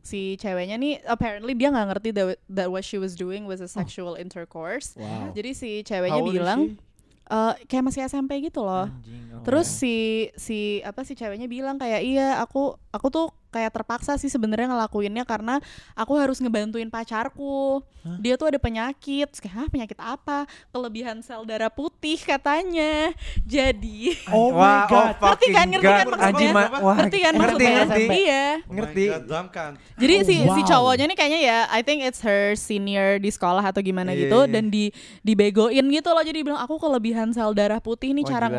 si ceweknya nih apparently dia nggak ngerti that, that what she was doing was a sexual intercourse. Wow. jadi si ceweknya bilang eh, kayak masih SMP gitu loh. Anjing, oh. Terus si si apa si ceweknya bilang kayak iya aku aku tuh kayak terpaksa sih sebenarnya ngelakuinnya karena aku harus ngebantuin pacarku. Dia tuh ada penyakit. Kayak, Hah, penyakit apa? Kelebihan sel darah putih katanya. Jadi Oh Wah, my god. oh Ngerti kan, ngerti kan God. maksudnya? Anjing, ma- wah, ngerti kan ngerti, maksudnya? ngerti. Iya. Ngerti. Oh my God. Jadi Oh, si si wow. cowoknya nih kayaknya ya I think it's her senior di sekolah atau gimana Iya, gitu iya. dan di dibegoin gitu loh jadi bilang aku kelebihan sel darah putih nih Wah, cara gila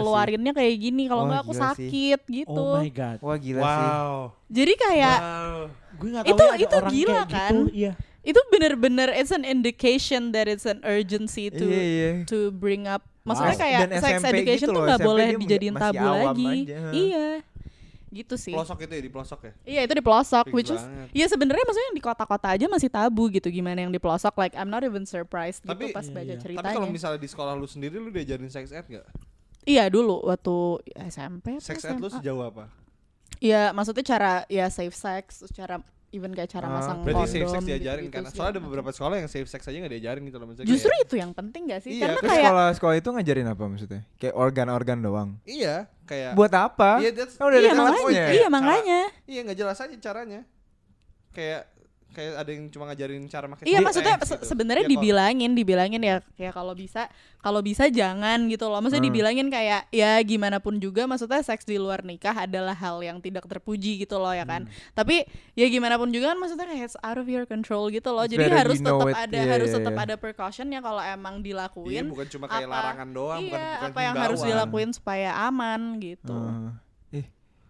sih. Gitu loh, SMP dia masih kayak sex education tuh nggak boleh awam dijadiin aja. tabu lagi gitu sih Pelosok itu ya di pelosok ya. Iya itu di pelosok, which is ya sebenarnya maksudnya yang di kota-kota aja masih tabu gitu gimana yang di pelosok. Like I'm not even surprised gitu Tapi- pas Iya, baca iya. ceritanya. Tapi kalau misalnya di sekolah lu sendiri lu diajarin sex ed gak? Iya dulu waktu SMP. Sex ed lu sejauh apa? Iya maksudnya cara ya safe sex, cara even kayak cara Ah, masang Berarti kondom. safe sex diajarin gitu-gitu kan? segala Soalnya ada beberapa sekolah yang safe sex aja gak diajarin gitu loh maksudnya. Justru kayak- itu yang penting gak sih? Iya, Karena kayak sekolah sekolah itu ngajarin apa maksudnya? Kayak organ-organ doang. Iya, kayak Buat apa? Iya, that's- Kan udah iya kelasnya. makanya, iya cara- makanya. Iya nggak jelas aja caranya. Kayak kayak ada yang cuma ngajarin cara makan Iya maksudnya gitu. se- sebenarnya kok. dibilangin, dibilangin ya ya kalau bisa kalau bisa jangan gitu loh. Maksudnya Hmm. dibilangin kayak ya gimana pun juga maksudnya seks di luar nikah adalah hal yang tidak terpuji gitu loh ya kan. Hmm. Tapi ya gimana pun juga kan maksudnya kayak it's out of your control gitu loh. It's Jadi better harus tetap it. ada Iya, harus iya, tetap iya. ada precaution ya kalau emang Iya, dilakuin. bukan cuma kayak apa- larangan doang, bukan iya, bukan apa yang harus dilakuin supaya aman gitu. Ah. ih,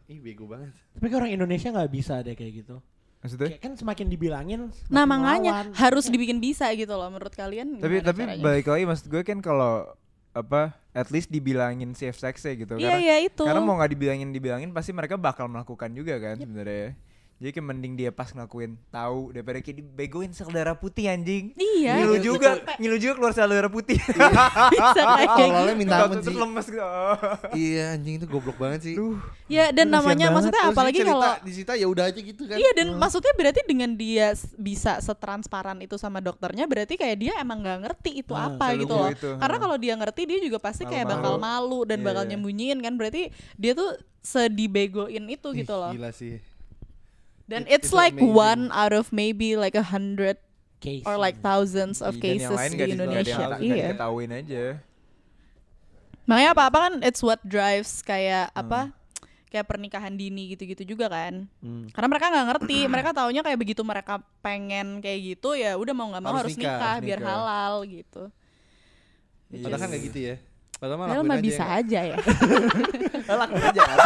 Ih, bego banget. Tapi orang Indonesia nggak bisa deh kayak gitu. Maksudnya? Kayak kan semakin dibilangin. semakin Nah makanya melawan. harus dibikin bisa gitu loh menurut kalian. Tapi tapi caranya? balik lagi maksud gue kan kalau apa at least dibilangin safe sex gitu Iya karena iya itu. karena mau nggak dibilangin dibilangin pasti mereka bakal melakukan juga kan sebenarnya Jadi kayak mending dia pas ngelakuin tahu daripada kayak dibegoin sel darah putih anjing. Iya. Ngilu itu juga, ngilu juga keluar sel darah putih. bisa kayak gitu. Awalnya minta ampun Terus sih. lemes gitu. Iya anjing itu goblok banget sih. Ya dan Kasihan namanya banget. maksudnya Terus apalagi cerita, kalau disita ya udah aja gitu kan. Iya dan maksudnya berarti dengan dia bisa setransparan itu sama dokternya berarti kayak dia emang nggak ngerti itu Ah, apa gitu loh. itu, Karena kalau dia ngerti dia juga pasti kayak bakal malu dan Iya, bakal iya. nyembunyiin kan berarti dia tuh sedibegoin itu Ih, gitu loh. Gila sih. Dan It- it's it's like amazing. one out of maybe like a hundred Case. or like thousands of Dan yang cases lain di Indonesia. nggak Iya. diketahuin aja. Makanya apa-apa kan it's what drives kayak Hmm. apa? Kayak pernikahan dini gitu-gitu juga kan. Hmm. Karena mereka nggak ngerti, mereka taunya kayak begitu mereka pengen kayak gitu ya udah mau nggak mau Harus harus, nikah, nikah, biar nikah. halal gitu. Iya Padahal kan nggak gitu ya. Padahal mah aja bisa ya. aja ya. Lakuin aja kan.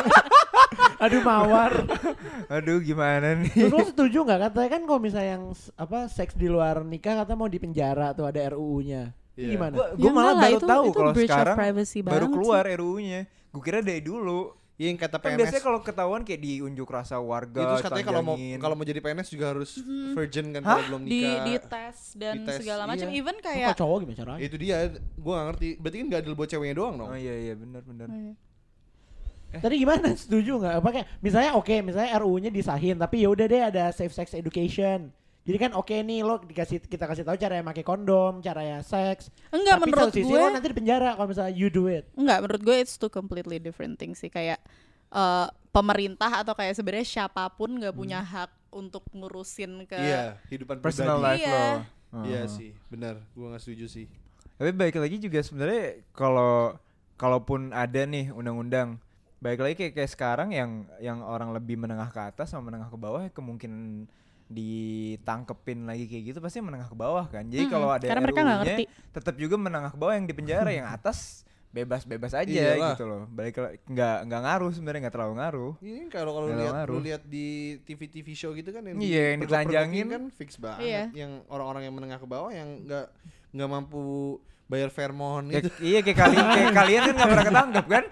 Aduh mawar. Aduh gimana nih? Terus lo setuju nggak katanya kan kalau misalnya yang apa seks di luar nikah katanya mau dipenjara tuh ada RUU-nya. Iya. Gimana? Gua, Ya malah baru itu- tahu kalau sekarang privacy baru keluar RUU-nya. Gue kira dari dulu. Iya yang kata Kan PNS. biasanya kalau ketahuan kayak diunjuk rasa warga, itu katanya kalau mau kalau mau jadi PNS juga harus virgin kan kalau belum di nikah. di tes dan Di tes, segala macam. iya. Even Kok kayak cowok gimana caranya? Itu dia, gua gak ngerti. Berarti kan gak adil buat ceweknya doang dong. Oh iya iya benar benar. Tadi gimana? Setuju nggak? Apa kayak misalnya oke, misalnya RUU-nya disahin, tapi ya udah deh ada safe sex education. Jadi kan oke nih lo dikasih kita kasih tahu cara pakai kondom, caranya seks. enggak tapi menurut sisi gue lo nanti di penjara kalau misalnya you do it. enggak menurut gue it's two completely different things sih kayak eh, pemerintah atau kayak sebenarnya siapa pun nggak punya hak untuk ngurusin ke Iya, hidupan Personal pribadi. life Iya. lo. Iya Heeh. sih, benar. Gua gak setuju sih. Tapi baik lagi juga sebenarnya kalau kalaupun ada nih undang-undang baik lagi kayak, kayak sekarang yang yang orang lebih menengah ke atas sama menengah ke bawah kemungkinan ditangkepin lagi kayak gitu pasti menengah ke bawah kan. Jadi Mm-mm, kalau ada karena mereka nggak RUU-nya, ngerti. tetap juga menengah ke bawah yang di penjara yang atas bebas-bebas aja Iyalah. gitu loh. Balik nggak nggak ngaruh sebenarnya nggak terlalu ngaruh. Ini kalau kalau Nggak lihat lu lihat di TV-TV show gitu kan yang Iya, yang ditelanjangin. kan fix banget. Iya. Yang orang-orang yang menengah ke bawah yang nggak nggak mampu bayar Fairmont gitu. iya kayak kalian kayak kalian kan nggak pernah ketangkep kan?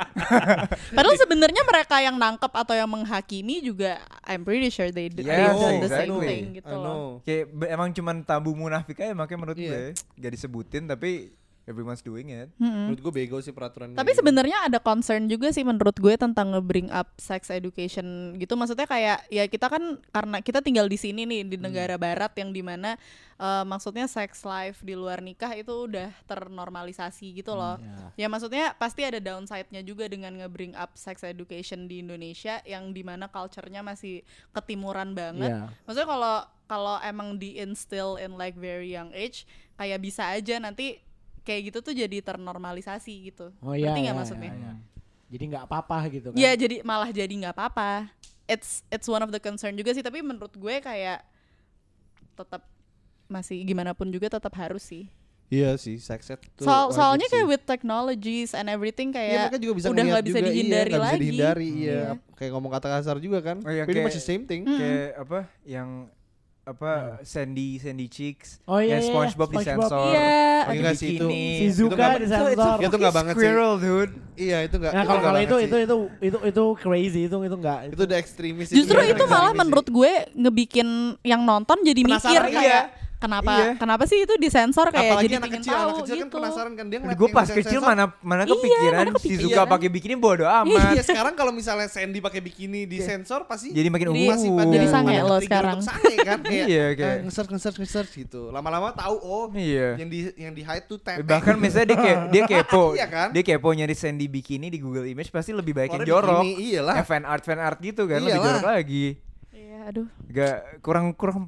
Padahal sebenarnya mereka yang nangkep atau yang menghakimi juga I'm pretty sure they, d- Yes, they done the exactly. same thing gitu loh. Kayak emang cuman tabu munafik aja makanya menurut Iya. gue gak disebutin tapi everyone's doing it. Mm-mm. Menurut gue bego sih peraturan. Tapi sebenarnya ada concern juga sih menurut gue tentang nge-bring up sex education gitu. Maksudnya kayak ya kita kan karena kita tinggal di sini nih di negara barat yang di mana eh, maksudnya sex life di luar nikah itu udah ternormalisasi gitu loh. Ya maksudnya pasti ada downside-nya juga dengan nge-bring up sex education di Indonesia yang di mana culture-nya masih ketimuran banget. Iya. Maksudnya kalau kalau emang di-instill in like very young age kayak bisa aja nanti kayak gitu tuh jadi ternormalisasi gitu. Oh iya. Ngerti nggak iya, maksudnya? iya, iya. Jadi nggak apa-apa gitu kan. Iya jadi malah jadi nggak apa-apa. It's it's one of the concern juga sih tapi menurut gue kayak tetap masih gimana pun juga tetap harus sih. Iya sih, sex ed tuh Soal wajib soalnya sih. kayak with technologies and everything Iya, kayak mereka juga bisa udah nggak bisa juga, iya, dihindari bisa lagi. dihindari, iya. Iya. Kayak ngomong kata kasar juga kan. Oh iya, Pretty kayak- much the same thing. Kayak apa yang apa Sandy Sandy Chicks Oh iya, yang iya, SpongeBob SpongeBob. disensor. Iya. pakai Iya sih, itu. Si Itu Zuka nggak- disensor. Itu nggak fucking banget sih. squirrel, dude. Iya, itu enggak. Nah kalau kalau itu itu itu itu itu crazy itu itu enggak. itu udah ekstremis Justru Iya, itu ekstremis malah sih. menurut gue ngebikin yang nonton jadi mikir Penasaran, kayak iya. Kenapa Iya. kenapa sih itu disensor kayak Apalagi jadi anak kecil, tahu anak kecil kan gitu. penasaran kan dia ngeliat Gue pas kecil disensor. mana mana Iya, kepikiran mana si. Zuka pakai bikini bodo amat. Iya, sekarang kalau misalnya Sandy pakai bikini di sensor pasti Jadi makin Jadi- uh. masih jadi pada sange pada lo sekarang. sange kan kayak Iya, kayak- eh, nge-search nge-search nge-search gitu. Lama-lama tahu oh Iya. yang di yang di hide tuh tete. Bahkan misalnya dia kayak dia kepo, Iya kan? dia kepo nyari Sandy bikini di Google Image pasti lebih baik yang jorok. iyalah. Fan art fan art gitu kan lebih jorok lagi. Iya, aduh. Gak kurang kurang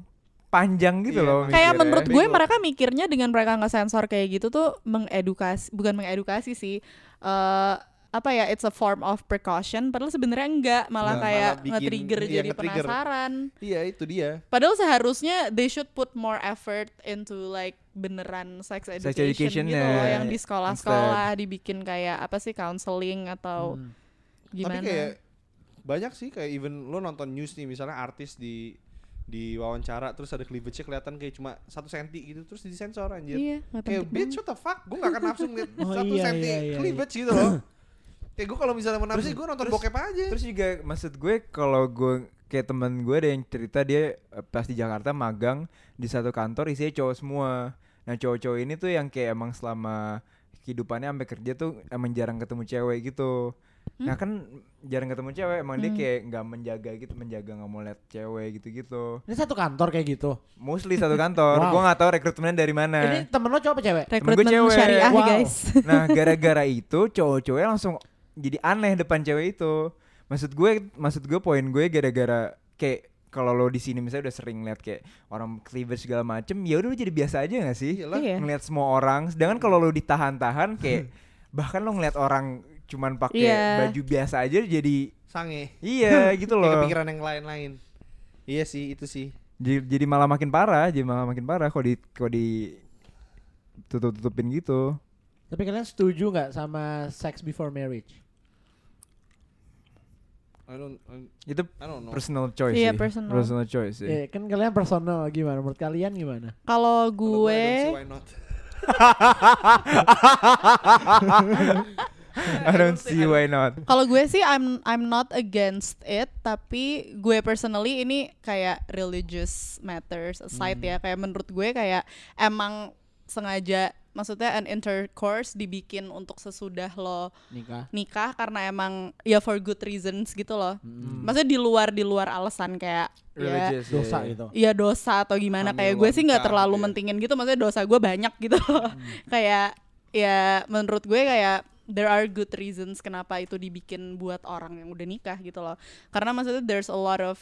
panjang gitu Iya, loh. Kayak mikirnya. menurut gue mereka mikirnya dengan mereka nge-sensor kayak gitu tuh mengedukasi bukan mengedukasi sih. eh apa ya it's a form of precaution padahal sebenarnya enggak malah Nggak, kayak nge-trigger iya, jadi nge-trigger. penasaran. Iya, itu dia. Padahal seharusnya they should put more effort into like beneran sex education, education-nya, gitu loh yang di sekolah-sekolah dibikin kayak apa sih counseling atau Hmm. gimana. Tapi kayak banyak sih kayak even lo nonton news nih misalnya artis di di wawancara terus ada cleavage kelihatan kayak cuma satu senti gitu terus disensor anjir. Iya, Kayak bitch what the fuck gue gak akan nafsu ngeliat Oh, satu iya, senti iya, iya, cleavage gitu loh Kayak gue kalau misalnya mau nafsu, gue nonton bokep aja. Terus juga maksud gue kalau gue kayak temen gue ada yang cerita dia eh, pas di Jakarta magang di satu kantor isinya cowok semua. Nah cowok-cowok ini tuh yang kayak emang selama kehidupannya sampai kerja tuh emang jarang ketemu cewek gitu. Nah kan jarang ketemu cewek emang dia kayak nggak menjaga gitu menjaga nggak mau liat cewek gitu-gitu. Ini satu kantor kayak gitu. Mostly satu kantor. Wow. Gue nggak tahu rekrutmennya dari mana. Ini temen lo cowok apa cewek? Rekrutmen cewek. syariah Wow. guys. Nah, gara-gara itu cowok-cowoknya langsung jadi aneh depan cewek itu. Maksud gue, maksud gue poin gue gara-gara kayak kalau lo di sini misalnya udah sering lihat kayak orang cleavage segala macem, ya udah lo jadi biasa aja gak sih? Iyalah. Iya. Ngeliat semua orang. Sedangkan kalau lo ditahan-tahan kayak bahkan lo ngeliat orang cuman pakai Iya. baju biasa aja jadi Sange. iya gitu Kayak loh. kepikiran yang lain-lain. Iya sih, itu sih. Jadi, jadi malah makin parah, jadi malah makin parah kalau di kalau di tutup-tutupin gitu. Tapi kalian setuju nggak sama sex before marriage? I don't, I, Itu I don't know. personal choice Iya, sih. personal. choice sih. Eh, kan kalian personal gimana? Menurut kalian gimana? Kalau Kalau I don't see gue why not. I don't see why not. Kalau gue sih I'm I'm not against it, tapi gue personally ini kayak religious matters aside ya, kayak menurut gue kayak emang sengaja maksudnya an intercourse dibikin untuk sesudah lo Nikah. nikah karena emang ya for good reasons gitu loh. Maksudnya di luar di luar alasan kayak ya Religious, Dosa iya. gitu. Iya dosa atau gimana Hamil kayak gue sih nggak terlalu gitu ya. mentingin gitu maksudnya dosa gue banyak gitu loh kayak ya menurut gue kayak there are good reasons kenapa itu dibikin buat orang yang udah nikah gitu loh. Karena maksudnya there's a lot of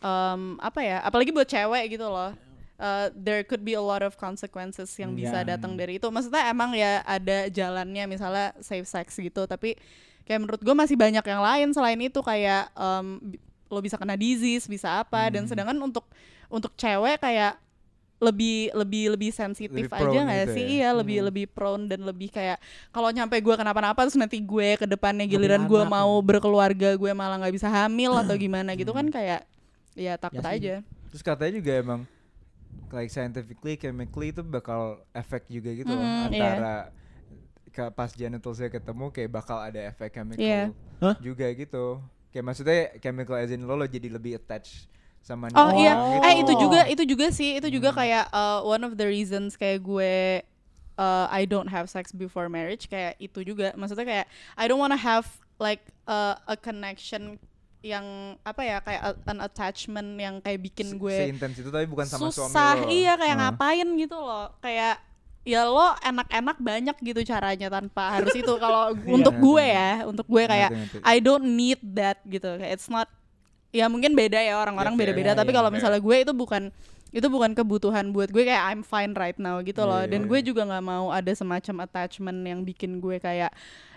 um, apa ya apalagi buat cewek gitu loh. Uh, there could be a lot of consequences yang bisa Iya. datang dari itu. Maksudnya emang ya ada jalannya misalnya safe sex gitu tapi kayak menurut gue masih banyak yang lain selain itu kayak um, lo bisa kena disease bisa apa dan sedangkan untuk untuk cewek kayak lebih lebih lebih sensitif Lebih aja nggak gitu sih ya? iya lebih lebih prone dan lebih kayak kalau nyampe gue kenapa-napa terus nanti gue ke depannya giliran gue mau berkeluarga gue malah nggak bisa hamil atau gimana gitu kan kayak ya takut Ya sih. aja Terus katanya juga emang like scientifically, chemically itu bakal efek juga gitu loh Mm, iya. antara ke pas genitalsnya ketemu kayak bakal ada efek chemical Iya. Hah? juga gitu. Kayak maksudnya chemical as in lo lo jadi lebih attached sama Oh iya, eh gitu. itu juga itu juga sih itu juga kayak uh, one of the reasons kayak gue uh, I don't have sex before marriage kayak itu juga maksudnya kayak I don't wanna have like uh, a connection yang apa ya kayak a- an attachment yang kayak bikin Se- gue seintens itu tapi bukan sama suami susah lo. iya kayak Ah. ngapain gitu loh kayak ya lo enak-enak banyak gitu caranya tanpa harus itu kalau untuk Ngerti, gue ya untuk gue kayak. I don't need that gitu kayak it's not ya mungkin beda ya orang-orang Ya, beda-beda Ya, tapi ya, kalau fair. misalnya gue itu bukan itu bukan kebutuhan buat gue kayak I'm fine right now gitu loh Iya, dan iya. gue juga nggak mau ada semacam attachment yang bikin gue kayak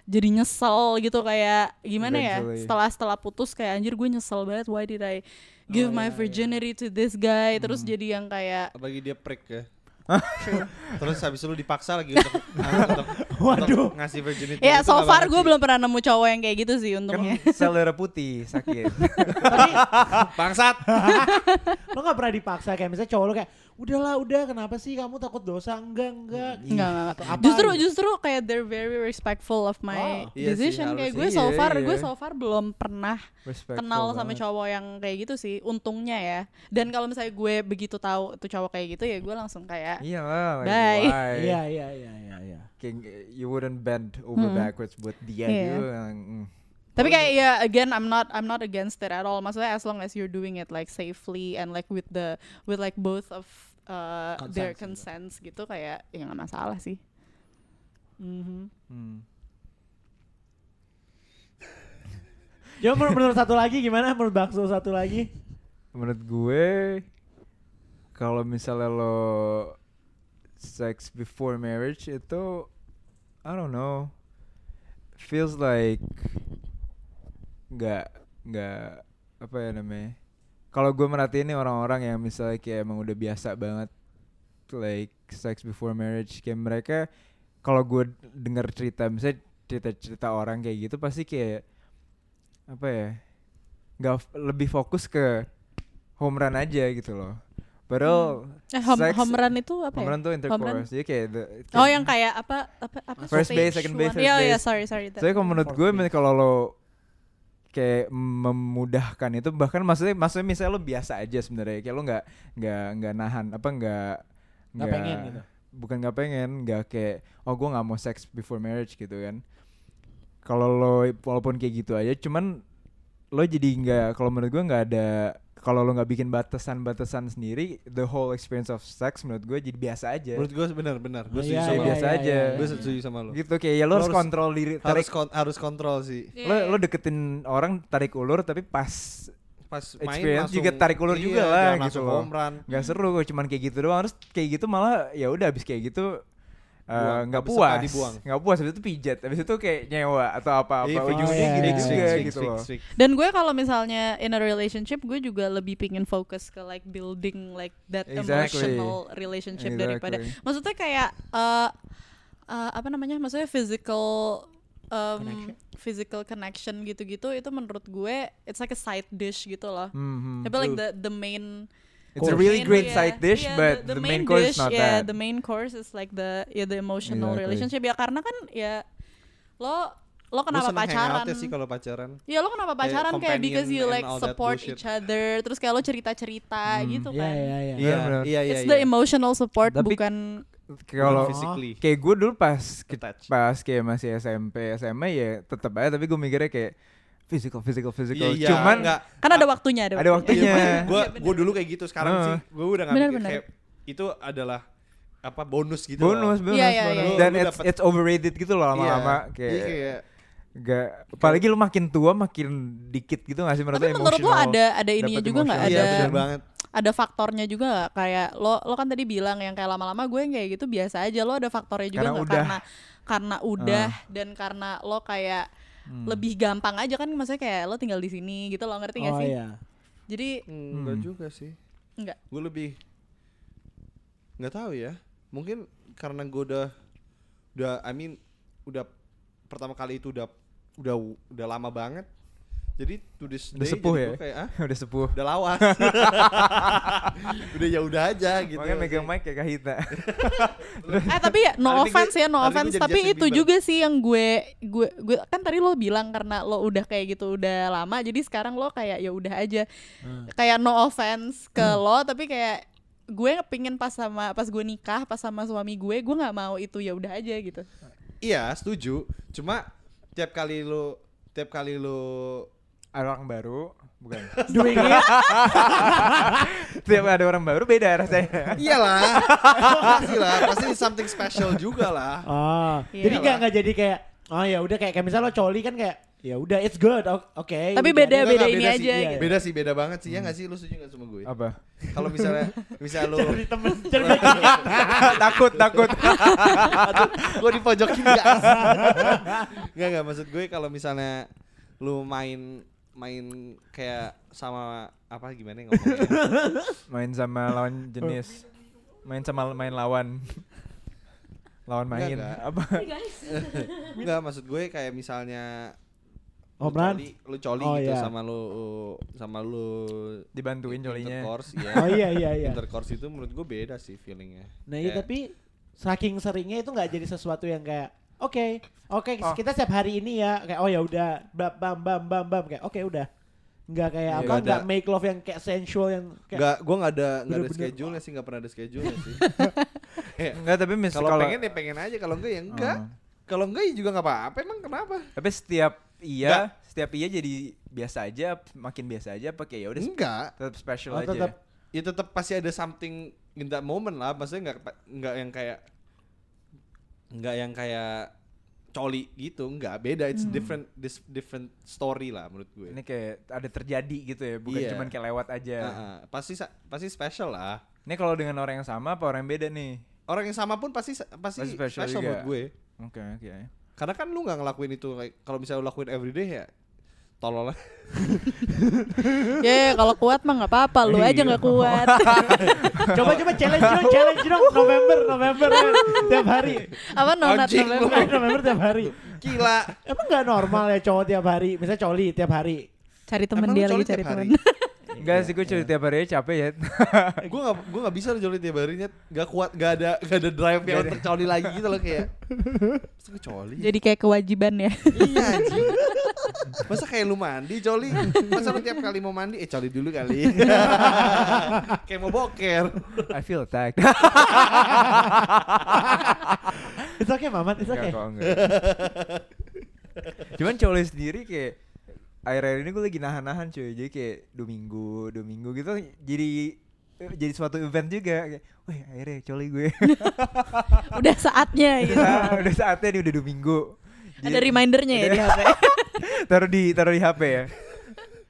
jadi nyesel gitu kayak gimana ya Eventually. setelah setelah putus kayak anjir gue nyesel banget why did I give Oh, my iya, iya. virginity to this guy terus Hmm. jadi yang kayak Apalagi dia prick ya. Terus habis itu lu dipaksa lagi untuk, untuk, Waduh. untuk ngasih virginity. ya so far gue belum pernah nemu cowok yang kayak gitu sih kan untungnya sel darah putih sakit. Tapi bangsat. lo gak pernah dipaksa kayak misalnya cowok lo kayak udahlah udah kenapa sih kamu takut dosa enggak enggak gitu. Enggak, enggak, Atau apa justru gitu. justru kayak they're very respectful of my Oh, iya sih, decision kayak gue so Iya, far iya. gue so far belum pernah Respectful kenal sama banget. cowok yang kayak gitu sih untungnya ya dan kalau misalnya gue begitu tahu tuh cowok kayak gitu ya gue langsung kayak Iya lah. like, Bye. Iya iya iya iya iya. You wouldn't bend over Hmm. backwards buat dia Iya. gitu. yang, mm. Tapi kayak ya again I'm not I'm not against it at all maksudnya as long as you're doing it like safely and like with the with like both of uh, their Consents consents gitu kayak ya nggak masalah sih Mhm. Hmm. Coba menurut, menurut satu lagi gimana? Menurut bakso satu lagi? Menurut gue kalau misalnya lo sex before marriage itu I don't know feels like nggak nggak apa ya namanya kalau gue merhatiin nih orang-orang yang misalnya kayak emang udah biasa banget like sex before marriage kayak mereka kalau gue denger cerita misalnya cerita-cerita orang kayak gitu pasti kayak apa ya nggak lebih fokus ke home run aja gitu loh Padahal Eh, home, run itu apa home ya? run tuh Home run? intercourse. Jadi kayak the, Oh yang kayak apa apa apa First base, second base, third Iya iya base. sorry sorry. that. Soalnya kalau menurut gue kalau lo kayak memudahkan itu bahkan maksudnya maksudnya misalnya lo biasa aja sebenarnya kayak lo nggak nggak nggak nahan apa nggak Nggak pengen gitu. bukan nggak pengen nggak kayak oh gue nggak mau sex before marriage gitu kan kalau lo walaupun kayak gitu aja cuman lo jadi nggak kalau menurut gue nggak ada kalau lo nggak bikin batasan-batasan sendiri the whole experience of sex menurut gue jadi biasa aja Menurut gue benar-benar, gue Oh, setuju iya, sama iya, lo. biasa iya, aja. iya, Gue iya. setuju sama lo. gitu kayak ya lo Lo harus kontrol diri Harus kon- harus kontrol sih. Iya, lo iya. lo deketin orang tarik ulur tapi pas Pas main Experience langsung juga tarik ulur iya, juga lah, gitu loh. nggak seru cuman kayak gitu doang harus kayak gitu malah ya udah abis kayak gitu. Nggak Habis suka puas nggak puas habis itu pijat habis itu kayak nyewa atau apa apa Iya, ujungnya iya, gini iya, juga iya. fix, gitu loh. Dan gue kalau misalnya in a relationship gue juga lebih pingin fokus ke like building like that Exactly. emotional relationship daripada Exactly. maksudnya kayak eh eh, apa namanya maksudnya physical um, Connection. physical connection gitu-gitu itu menurut gue it's like a side dish gitu loh. Mhm. Tapi like the the main it's a really main- great yeah, side dish yeah, but the, main, course is not yeah, that the main course is like the yeah the emotional Exactly. relationship ya karena kan ya lo lo kenapa seneng pacaran? hangout-nya sih kalau pacaran. Ya lo kenapa pacaran kayak, because you like support each other terus kayak lo cerita-cerita Hmm. gitu Iya kan. iya iya. Iya, iya, iya. It's iya. the emotional support Tapi- bukan kalau Oh. physically. kayak gue dulu pas pas kayak masih SMP SMA ya tetap aja tapi gue mikirnya kayak physical physical physical Iya, iya, cuman enggak. kan ada waktunya ada Ada waktunya. gue Iya, bener. gue dulu kayak gitu sekarang Heeh. sih gue udah nggak Bener, mikir bener. kayak itu adalah apa bonus gitu bonus loh. bonus, Iya, iya, bonus. iya. dan Lu- lu it's, dapet- it's overrated gitu loh lama-lama Iya. kayak Jadi kayak Gak, apalagi lu makin tua makin dikit gitu gak sih menurut Tapi lu menurut lo emotional, ada ada ininya juga nggak emotional iya ada bener banget ada faktornya juga nggak kayak lo lo kan tadi bilang yang kayak lama-lama gue yang kayak gitu biasa aja lo ada faktornya juga Karena nggak udah. karena karena udah dan karena lo kayak Hmm. lebih gampang aja kan maksudnya kayak lo tinggal di sini gitu lo ngerti nggak Oh sih iya. jadi enggak Hmm. juga sih enggak gue lebih nggak tahu ya mungkin karena gue udah udah I mean udah pertama kali itu udah udah udah lama banget jadi to this Udah day sepuh ya? kayak ah udah sepuh. udah lawas. Udah ya udah aja gitu. makanya megang mic kayak Kahita eh tapi ya no Hari offense gue- ya no offense. tapi itu Bieber. juga sih yang gue gue gue kan tadi lo bilang karena lo udah kayak gitu udah lama jadi sekarang lo kayak ya udah aja. Kayak no offense ke lo tapi kayak gue pingin pas sama pas gue nikah pas sama suami gue gue nggak mau itu ya udah aja gitu. Iya setuju. Cuma tiap kali lu tiap kali lu ada orang baru bukan Doing it. tiap ada orang baru beda rasanya iyalah pasti lah pasti something special juga lah Oh, Iya jadi lah. nggak nggak jadi kayak oh ya udah kayak kayak misalnya lo coli kan kayak ya udah it's good oke. Tapi udah beda- jadi. Beda enggak, ini sih. aja Iya. gitu. beda sih beda banget sih ya nggak sih lu setuju nggak sama gue apa kalau misalnya misalnya lu Cari temen, cari takut takut gue dipojokin gas nggak nggak maksud gue kalau misalnya lu main main kayak sama apa gimana ya ngomongnya? Main sama lawan jenis. Main sama main lawan. Lawan main. Enggak, apa? Nggak maksud gue kayak misalnya Oh, lu coli, lu coli Oh, gitu iya. sama lu sama lu dibantuin colinya. intercourse ya Oh iya iya iya. intercourse itu menurut gue beda sih feelingnya. Nah iya tapi saking seringnya itu nggak jadi sesuatu yang kayak oke oke Oh. kita setiap hari ini ya kayak oh ya udah bam bam bam bam bam kayak oke udah. Nggak kayak Iya, apa nggak nggak make love yang kayak sensual yang kayak Nggak, gue nggak ada nggak ada schedule sih nggak pernah ada schedule sih. Kayak, enggak tapi mis kalau pengen ya pengen aja kalau enggak ya enggak Oh. kalau enggak ya juga nggak apa-apa emang kenapa? Tapi setiap iya setiap iya jadi biasa aja makin biasa aja pakai ya udah enggak tetap special Oh, aja. tetap. ya tetap pasti ada something in that moment lah maksudnya nggak nggak yang kayak nggak yang kayak coli gitu nggak. Beda it's different this different story lah menurut gue. Ini kayak ada terjadi gitu ya bukan Iya. cuman kayak lewat aja. Ah, ah. pasti pasti special lah. Ini kalau dengan orang yang sama apa orang yang beda nih? Orang yang sama pun pasti pasti, Pasti special, special juga. menurut gue. Oke oke. Karena kan lu nggak ngelakuin itu like, kalau misalnya lu lakuin everyday ya tolol. Lah ya kalau kuat mah nggak apa-apa. Lu aja nggak kuat. Coba coba challenge dong challenge dong. November November eh, tiap hari. Apa no November? November, November tiap hari. Gila. Emang nggak normal ya cowok tiap hari? Misalnya coli tiap hari. Cari temen Emang dia lagi cari temen. Hari? Enggak sih gue coli tiap hari capek ya. gue gak gue gak bisa coli tiap harinya gak kuat gak ada gak ada drive yang untuk coli lagi gitu loh kayak. Coli? Jadi kayak kewajiban ya. iya anjing masa kayak lu mandi coli masa lu tiap kali mau mandi eh coli dulu kali kayak mau boker I feel attacked. It's okay Mamat, it's okay. Enggak. Cuman coli sendiri kayak akhir-akhir ini gue lagi nahan-nahan cuy jadi kayak dua minggu dua minggu gitu jadi jadi suatu event juga kayak wih akhirnya coli gue Udah saatnya gitu. Nah, udah saatnya nih udah dua minggu Ada remindernya ya di HP. taruh di taruh di HP ya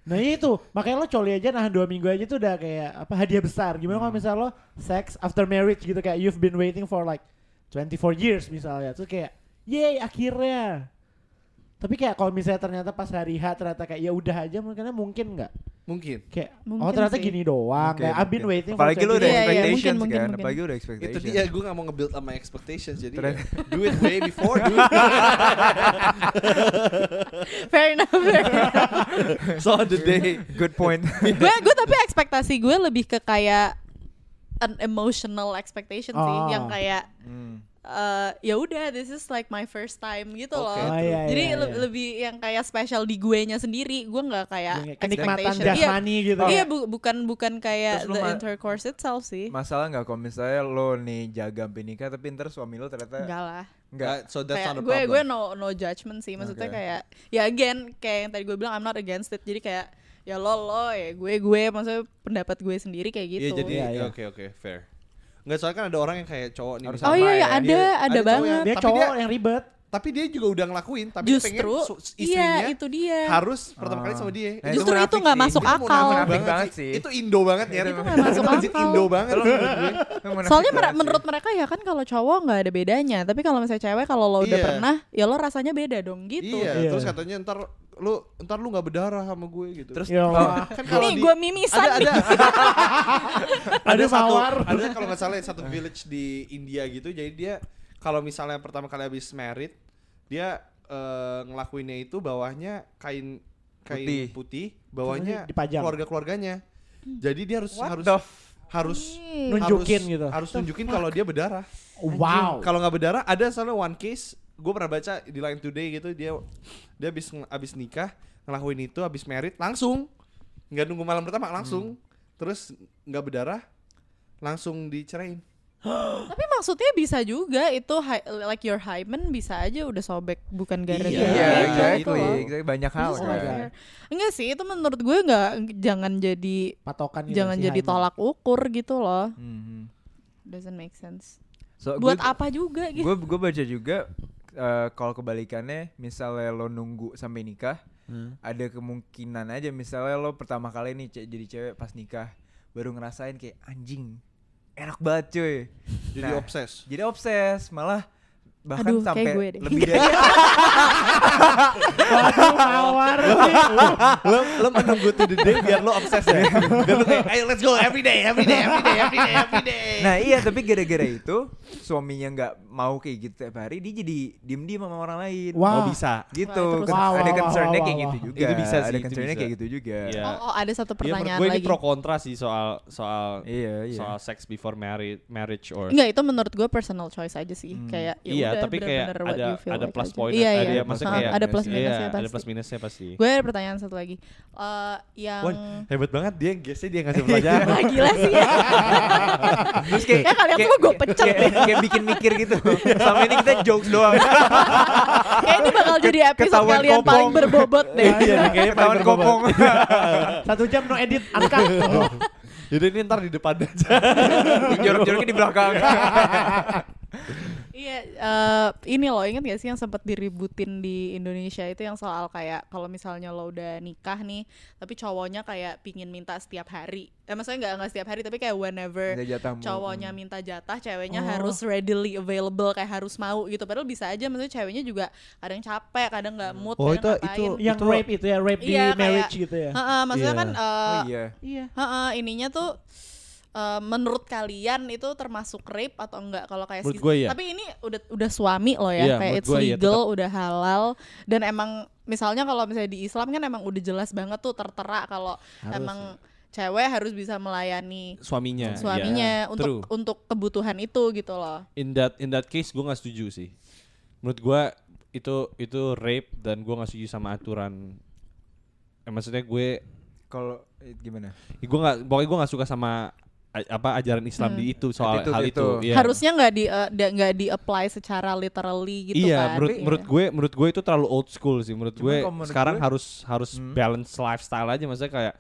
Nah itu, makanya lo coli aja nahan dua minggu aja tuh udah kayak apa hadiah besar. Gimana kalau misalnya lo sex after marriage gitu kayak you've been waiting for like 24 years misalnya. Terus kayak, yay akhirnya. Tapi kayak kalau misalnya ternyata pas hari H ternyata kayak ya udah aja mungkin mungkin nggak mungkin kayak oh Mungkin ternyata sih. gini doang Mungkin, kayak I've been mungkin. waiting apalagi for lu udah 24 Iya, iya, expectations mungkin, mungkin, kan mungkin. apalagi udah itu expectations dia gue gak mau nge-build up my expectations jadi Ternyata- do it way before do it Fair enough. Fair enough. so on the day good point gue gue tapi ekspektasi gue lebih ke kayak an emotional expectation sih Oh. yang kayak Hmm. Eh, ya udah this is like my first time gitu Oke. loh. Oh, iya, Jadi iya, le- iya. lebih yang kayak special di gue nya sendiri. Gue nggak kayak kenikmatan expectation. Iya, jasmani gitu. Iya bu- bukan bukan kayak Terus the intercourse itself sih. masalah nggak kalau misalnya lo nih jaga sampai nikah tapi ntar suami lo ternyata Enggak lah. nggak Uh, so that's kayak not a gue problem gue no no judgment sih maksudnya Oke. kayak ya again kayak yang tadi gue bilang I'm not against it jadi kayak ya lo lo ya gue gue maksudnya pendapat gue sendiri kayak Iya gitu jadi Iya, iya. oke oke fair. Enggak soalnya kan ada orang yang kayak cowok nih. Harus oh iya sama ya ya. ada Iya, ada, ada cowok banget yang- Dia cowok dia- yang ribet. Tapi dia juga udah ngelakuin tapi dia justru pengen su- istrinya iya itu dia harus pertama kali sama dia. Eh, Justru itu nggak masuk Itu akal. Munafik banget sih Itu Indo banget ya. Itu Itu nggak masuk akal. Indo banget. Soalnya mer- banget menurut mereka ya kan kalau cowok nggak ada bedanya, tapi kalau misalnya cewek kalau lo udah Iya. pernah, ya lo rasanya beda dong gitu. Iya, Iya. terus katanya ntar lu ntar lu nggak berdarah sama gue gitu. terus Ya kan kalau gue mimisan ada nih. ada Ada satu ada kalau nggak salah satu village di India gitu jadi dia kalau misalnya pertama kali habis married dia eh, ngelakuinnya itu bawahnya kain kain Putih. putih, bawahnya dipajang. keluarga keluarganya jadi dia harus What harus the f- harus Ih. Nunjukin harus, gitu. harus nunjukin kalau dia berdarah Wow. kalau nggak berdarah ada soalnya one case gue pernah baca di Line Today gitu dia dia habis habis nikah ngelakuin itu habis married langsung nggak nunggu malam pertama langsung terus nggak berdarah langsung dicerain Tapi maksudnya bisa juga itu hi- like your hymen bisa aja udah sobek bukan gara-gara Iya, iya itu exactly, loh. exactly banyak hal kan. Enggak sih, itu menurut gue nggak jangan jadi Patokan gitu jangan jadi hymen. tolak ukur gitu loh. Mhm. Doesn't make sense. So, Buat gua- apa juga gitu. gue gue baca juga eh, kalau kebalikannya misalnya lo nunggu sampai nikah Hmm. ada kemungkinan aja misalnya lo pertama kali nih ce- jadi cewek pas nikah baru ngerasain kayak anjing enak banget cuy. Jadi Nah, obses. jadi obses. Malah bahkan Aduh, kayak sampai gue deh. lebih dari Waduh mawar. lo lo menunggu to the day biar lo obses ya biar lo kayak ayo let's go every day every day every day every day every day nah iya tapi gara-gara itu suaminya nggak mau kayak gitu tiap hari dia jadi diem diem sama orang lain Wah. oh bisa gitu itu Kan Wow, ada wow, concernnya wow, kayak wow, gitu wow. juga Itu bisa sih, ada concernnya kayak gitu juga Iya. Oh, oh, ada satu Iya, pertanyaan gue lagi. ini pro kontra sih soal soal iya iya soal sex before married marriage or Enggak, itu menurut gue personal choice aja sih. Hmm. Kayak ya iya tapi kayak bener-bener what ada ada like plus point Iya, ada iya. maksudnya Ha, kayak ada plus Iya, minusnya iya, pasti. ada plus minusnya pasti Gue ada pertanyaan satu lagi. Eh yang Wah, hebat banget dia guessnya dia ngasih pelajaran Wah, gila sih ya. terus kayak Ya, kalian semua gue pecat kayak, kayak bikin mikir gitu selama ini kita jokes doang Kayak ini bakal jadi episode kalian kopong. paling berbobot deh. Iya, Iya, kayaknya paling berbobot. kopong Satu jam no edit angkat. Jadi ini ntar di depan aja. jorok-joroknya di belakang Iya, eh, ini loh inget gak sih yang sempat diributin di Indonesia itu yang soal kayak kalau misalnya lo udah nikah nih, tapi cowoknya kayak pingin minta setiap hari. Eh maksudnya nggak nggak setiap hari, tapi kayak whenever cowoknya minta jatah, ceweknya Oh. harus readily available kayak harus mau gitu. Padahal bisa aja, maksudnya ceweknya juga kadang capek, kadang nggak mood, Oh, kadang itu- ngapain. itu- Yang rape itu ya, rape di Iya, kayak- marriage gitu ya. Heeh, maksudnya Iya. kan eh, oh iya Iya. Heeh, ininya tuh eh, menurut kalian itu termasuk rape atau enggak kalau kayak Menurut gue iya. Tapi ini udah udah suami loh Iya, ya, kayak menurut it's gue iya, legal, udah halal dan emang misalnya kalau misalnya di Islam kan emang udah jelas banget tuh tertera kalau emang cewek harus bisa melayani suaminya. suaminya ya. untuk True. untuk kebutuhan itu gitu loh. in that in that case gue nggak setuju sih. Menurut gue itu itu rape dan gue nggak setuju sama aturan. Eh, maksudnya gue Kalau eh, gimana? gue nggak pokoknya gue nggak suka sama apa ajaran Islam Hmm. di itu soal Attitude hal itu. itu. Iya. Harusnya nggak di eh, nggak di apply secara literally gitu iya, kan. menurut Iya. menurut gue menurut gue itu terlalu old school sih. Menurut Cuman gue menurut sekarang gue- harus harus Hmm. balance lifestyle aja maksudnya kayak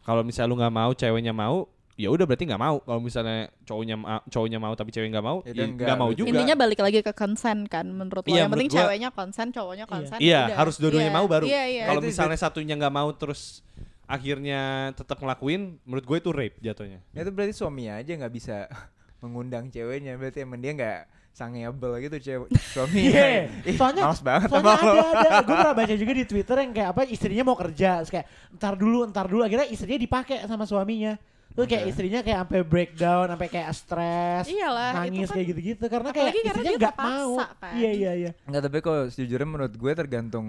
kalau misalnya lu nggak mau ceweknya mau ya udah berarti nggak mau kalau misalnya cowoknya ma- cowoknya mau tapi cewek nggak mau Ya ya nggak mau juga Intinya balik lagi ke consent kan menurut lo. Iya, Yang penting gua- ceweknya konsen, cowoknya konsen. Iya, udah. harus dua-duanya Iya, mau baru. Iya, iya. Kalau Itu- misalnya satunya nggak mau terus akhirnya tetap ngelakuin, menurut gue itu rape jatuhnya. Ya itu berarti suami aja nggak bisa mengundang ceweknya. Berarti emang dia nggak sangeable gitu cewek suami. Iya, Ih, soalnya males banget soalnya sama lo. ada ada. Gue pernah baca juga di Twitter yang kayak apa istrinya mau kerja, terus kayak ntar dulu, ntar dulu. Akhirnya istrinya dipakai sama suaminya. Terus kayak Oke. istrinya kayak sampai breakdown, sampai kayak stres, Iyalah, itu nangis kan- kayak gitu-gitu karena kayak istrinya dia nggak mau. kan. Iya iya iya. Nggak tapi kok sejujurnya menurut gue tergantung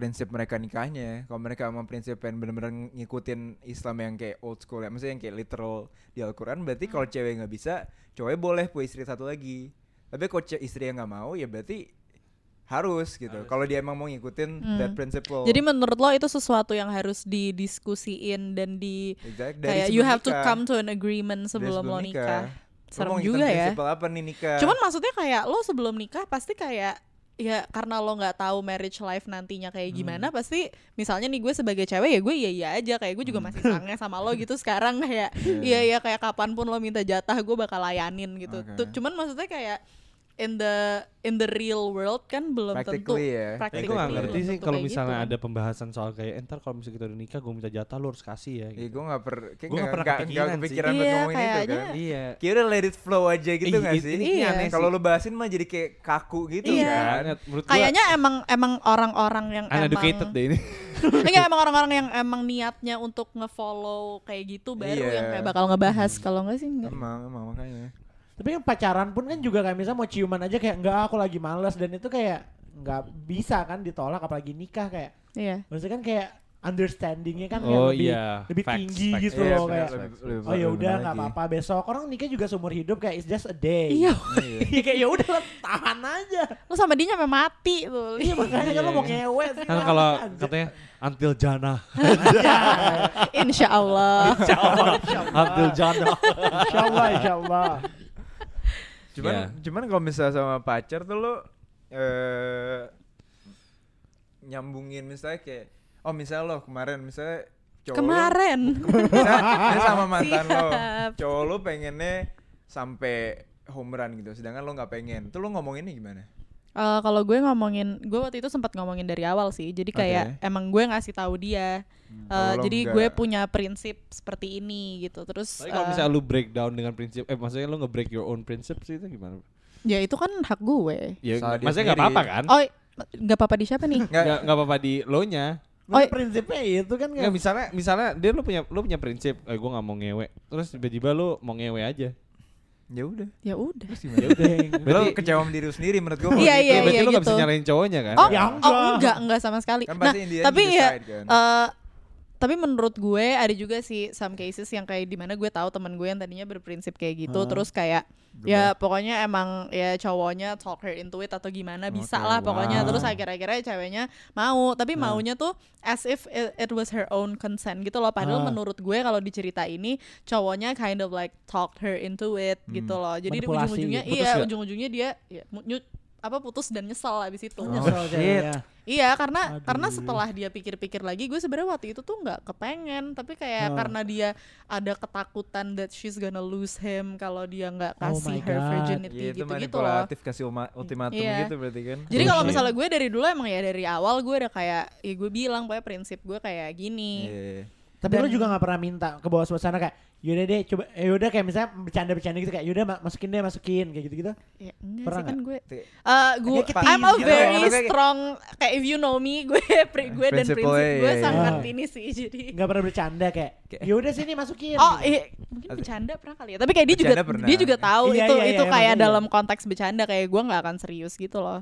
prinsip mereka nikahnya. Kalau mereka emang prinsip yang bener-bener ngikutin Islam yang kayak old school ya, maksudnya yang kayak literal di Al-Quran, berarti kalau Hmm. cewek nggak bisa, cowoknya boleh punya istri satu lagi. Tapi kalau istri yang nggak mau, ya berarti harus gitu. Kalau dia emang mau ngikutin Hmm. that principle. Jadi menurut lo itu sesuatu yang harus didiskusiin dan di Exact- dari kayak you sebelum have to nikah. come to an agreement Dari sebelum lo nikah. Lo Serem juga ya. prinsip apa nih nikah? Cuman maksudnya kayak lo sebelum nikah pasti kayak ya karena lo nggak tahu marriage life nantinya kayak gimana pasti misalnya nih gue sebagai cewek ya gue iya iya aja kayak gue juga masih sange sama lo gitu sekarang kayak iya iya. kayak kapan pun lo minta jatah gue bakal layanin gitu. Tuh, cuman maksudnya kayak in the in the real world kan belum tentu Practically ya. Ya, practically gue gak belum ngerti sih kalau kayak misalnya gitu. ada pembahasan soal kayak entar kalau misalnya kita udah nikah gue minta jatah lu harus kasih ya. Iya, Gitu. gue gak per, kayak Gua nggak nggak pernah nggak kepikiran sih. kepikiran buat Iya, ngomongin itu kayaknya. kan. Iya. Kayak udah let it flow aja gitu Ih, gak sih? ini Iya. aneh Kalau lu bahasin mah jadi kayak kaku gitu Iya. kan. Menurut gua kayaknya emang emang orang-orang yang uneducated emang deh ini. Enggak emang orang-orang yang emang niatnya untuk nge-follow kayak gitu baru Iya. yang kayak bakal ngebahas kalau enggak sih enggak. Emang, emang makanya. Tapi kan pacaran pun kan juga kayak misalnya mau ciuman aja kayak enggak aku lagi males dan itu kayak nggak bisa kan ditolak apalagi nikah kayak Iya. maksudnya kan kayak understandingnya kan Oh lebih iya. lebih Facts, tinggi facts. gitu Iya, loh kayak lebih- oh ya udah nggak apa-apa besok orang nikah juga seumur hidup kayak it's just a day Iya. Iya. kayak ya udah tahan aja Lu sama dia nyampe mati tuh. iya makanya kan lo mau ngewe sih Kan kalau katanya until jana, Insya Allah. until jana. insya Allah insya Allah Cuman, Iya. cuman kalau misalnya sama pacar tuh lo eh nyambungin misalnya kayak, oh misalnya lo kemarin misalnya cowok lo- Kemarin. misalnya sama mantan lo, Siap. cowok lo pengennya sampai home run gitu, sedangkan lo nggak pengen, tuh lo ngomonginnya gimana? Eh, kalau gue ngomongin, gue waktu itu sempat ngomongin dari awal sih. Jadi kayak Oke. emang gue ngasih tahu dia. Eh, Kalau lo jadi enggak- gue punya prinsip seperti ini gitu. Terus Tapi kalau eh, misalnya lu breakdown dengan prinsip, eh maksudnya lu nge-break your own prinsip sih itu gimana? ya itu kan hak gue. Ya, Salah maksudnya nggak apa-apa kan? Oh, nggak apa-apa di siapa nih? Nggak, apa-apa di lo nya. Oh, Nah, prinsipnya itu kan Nggak kayak misalnya misalnya dia lu punya lu punya prinsip, eh gue nggak mau ngewe. Terus tiba-tiba lu mau ngewe aja. Ya udah. ya udah. Ya lo Berarti, kecewa sama diri lo sendiri menurut gue. Iya, iya, berarti iya lu nggak bisa gitu. nyalain cowoknya kan? Oh, Ya oh enggak. enggak, enggak sama sekali. Kan nah, tapi you ya kan. eh, tapi menurut gue ada juga sih some cases yang kayak di mana gue tahu teman gue yang tadinya berprinsip kayak gitu, Hah? terus kayak ya pokoknya emang ya cowoknya talk her into it atau gimana bisa lah pokoknya wow. terus akhir-akhirnya ceweknya mau tapi Nah. maunya tuh as if it, it was her own consent gitu loh padahal Ah. menurut gue kalau dicerita ini cowoknya kind of like talked her into it Hmm. gitu loh jadi di ujung-ujungnya iya ujung-ujungnya dia ya, apa putus dan nyesel abis itu Oh, nyesel shit. ceweknya. Iya karena Aduh. karena setelah dia pikir-pikir lagi gue sebenarnya waktu itu tuh nggak kepengen tapi kayak Oh. karena dia ada ketakutan that she's gonna lose him kalau dia nggak Oh kasih my her God. virginity Iya, itu gitu gitu loh. kasih ultimatum Iya. gitu berarti kan. Jadi kalau Bullshit. misalnya gue dari dulu emang ya dari awal gue udah kayak ya gue bilang pokoknya prinsip gue kayak gini. Iya. Tapi Dan- lu juga gak pernah minta ke bawah suasana kayak yaudah deh coba eh, yaudah kayak misalnya bercanda-bercanda gitu kayak yaudah ma- masukin deh masukin kayak gitu-gitu. Ya enggak Pernah sih kan gue Eh gue I'm a gitu. very kayak- strong kayak if you know me gue pri- gue dan prinsip gue iya, iya. sangat Ah. ini sih jadi Gak pernah bercanda kayak yaudah sini masukin. Oh, gitu. iya, mungkin bercanda pernah kali ya. Tapi kayak dia juga Bercanda pernah. dia juga tahu Iya, itu iya, itu iya, kayak iya. dalam konteks bercanda kayak gue nggak akan serius gitu loh.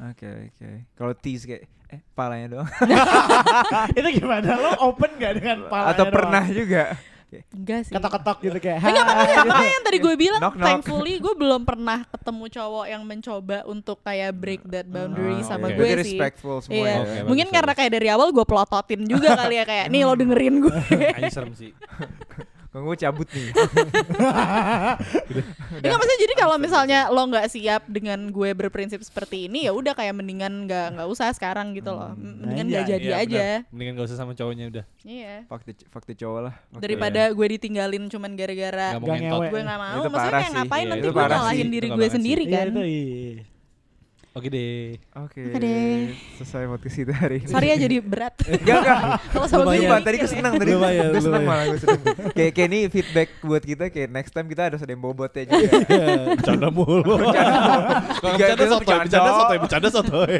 Oke oke. Kalau tease kayak eh palanya doang. itu gimana? Lo open gak dengan palanya Atau doang? pernah juga. Enggak sih. Ketok-ketok gitu kayak. Enggak makanya, makanya yang tadi gue bilang Knock, knock. thankfully gue belum pernah ketemu cowok yang mencoba untuk kayak break that boundary Ah, sama oke. gue Berarti sih. respectful semua Iya. ya. Bagus, Mungkin karena kayak dari awal gue pelototin juga kali ya kayak nih lo dengerin gue. Anjing serem sih. Kalau gue cabut nih. Enggak maksudnya jadi kalau misalnya lo nggak siap dengan gue berprinsip seperti ini ya udah kayak mendingan nggak nggak usah sekarang gitu loh. M- Mendingan nggak Iya, jadi Iya, aja. bener. Mendingan gak usah sama cowoknya udah. Iya. Fuck the, fuck the cowok lah. Fuck Daripada gue ditinggalin cuman gara-gara gue nggak mau. Itu Maksudnya kayak ngapain Iya, nanti gue ngalahin diri gue sendiri Iya kan. itu iya. Oke deh. Oke. Oke deh. Selesai podcast kita hari ini. Sorry ya jadi berat. Enggak enggak. Kalau sama gue tadi gue ya. senang tadi. Lumayan, Gue senang lumayan. malah gue senang. Kayak kayak ini feedback buat kita kayak next time kita harus ada yang bobotnya juga. Bercanda mulu. Bercanda sotoy, bercanda sotoy, bercanda sotoy.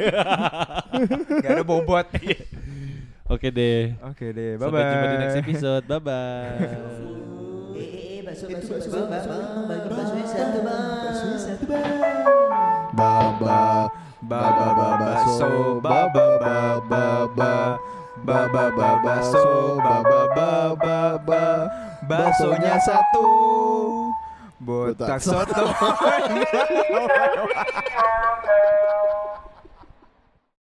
Gak ada bobot. Oke deh. Oke deh, bye bye. Sampai jumpa di next episode. Bye bye. Eh, eh, bakso, bakso, bakso, satu, Baba baba baba so baba baba ba baba baba so baba baba ba baksonya satu botak soto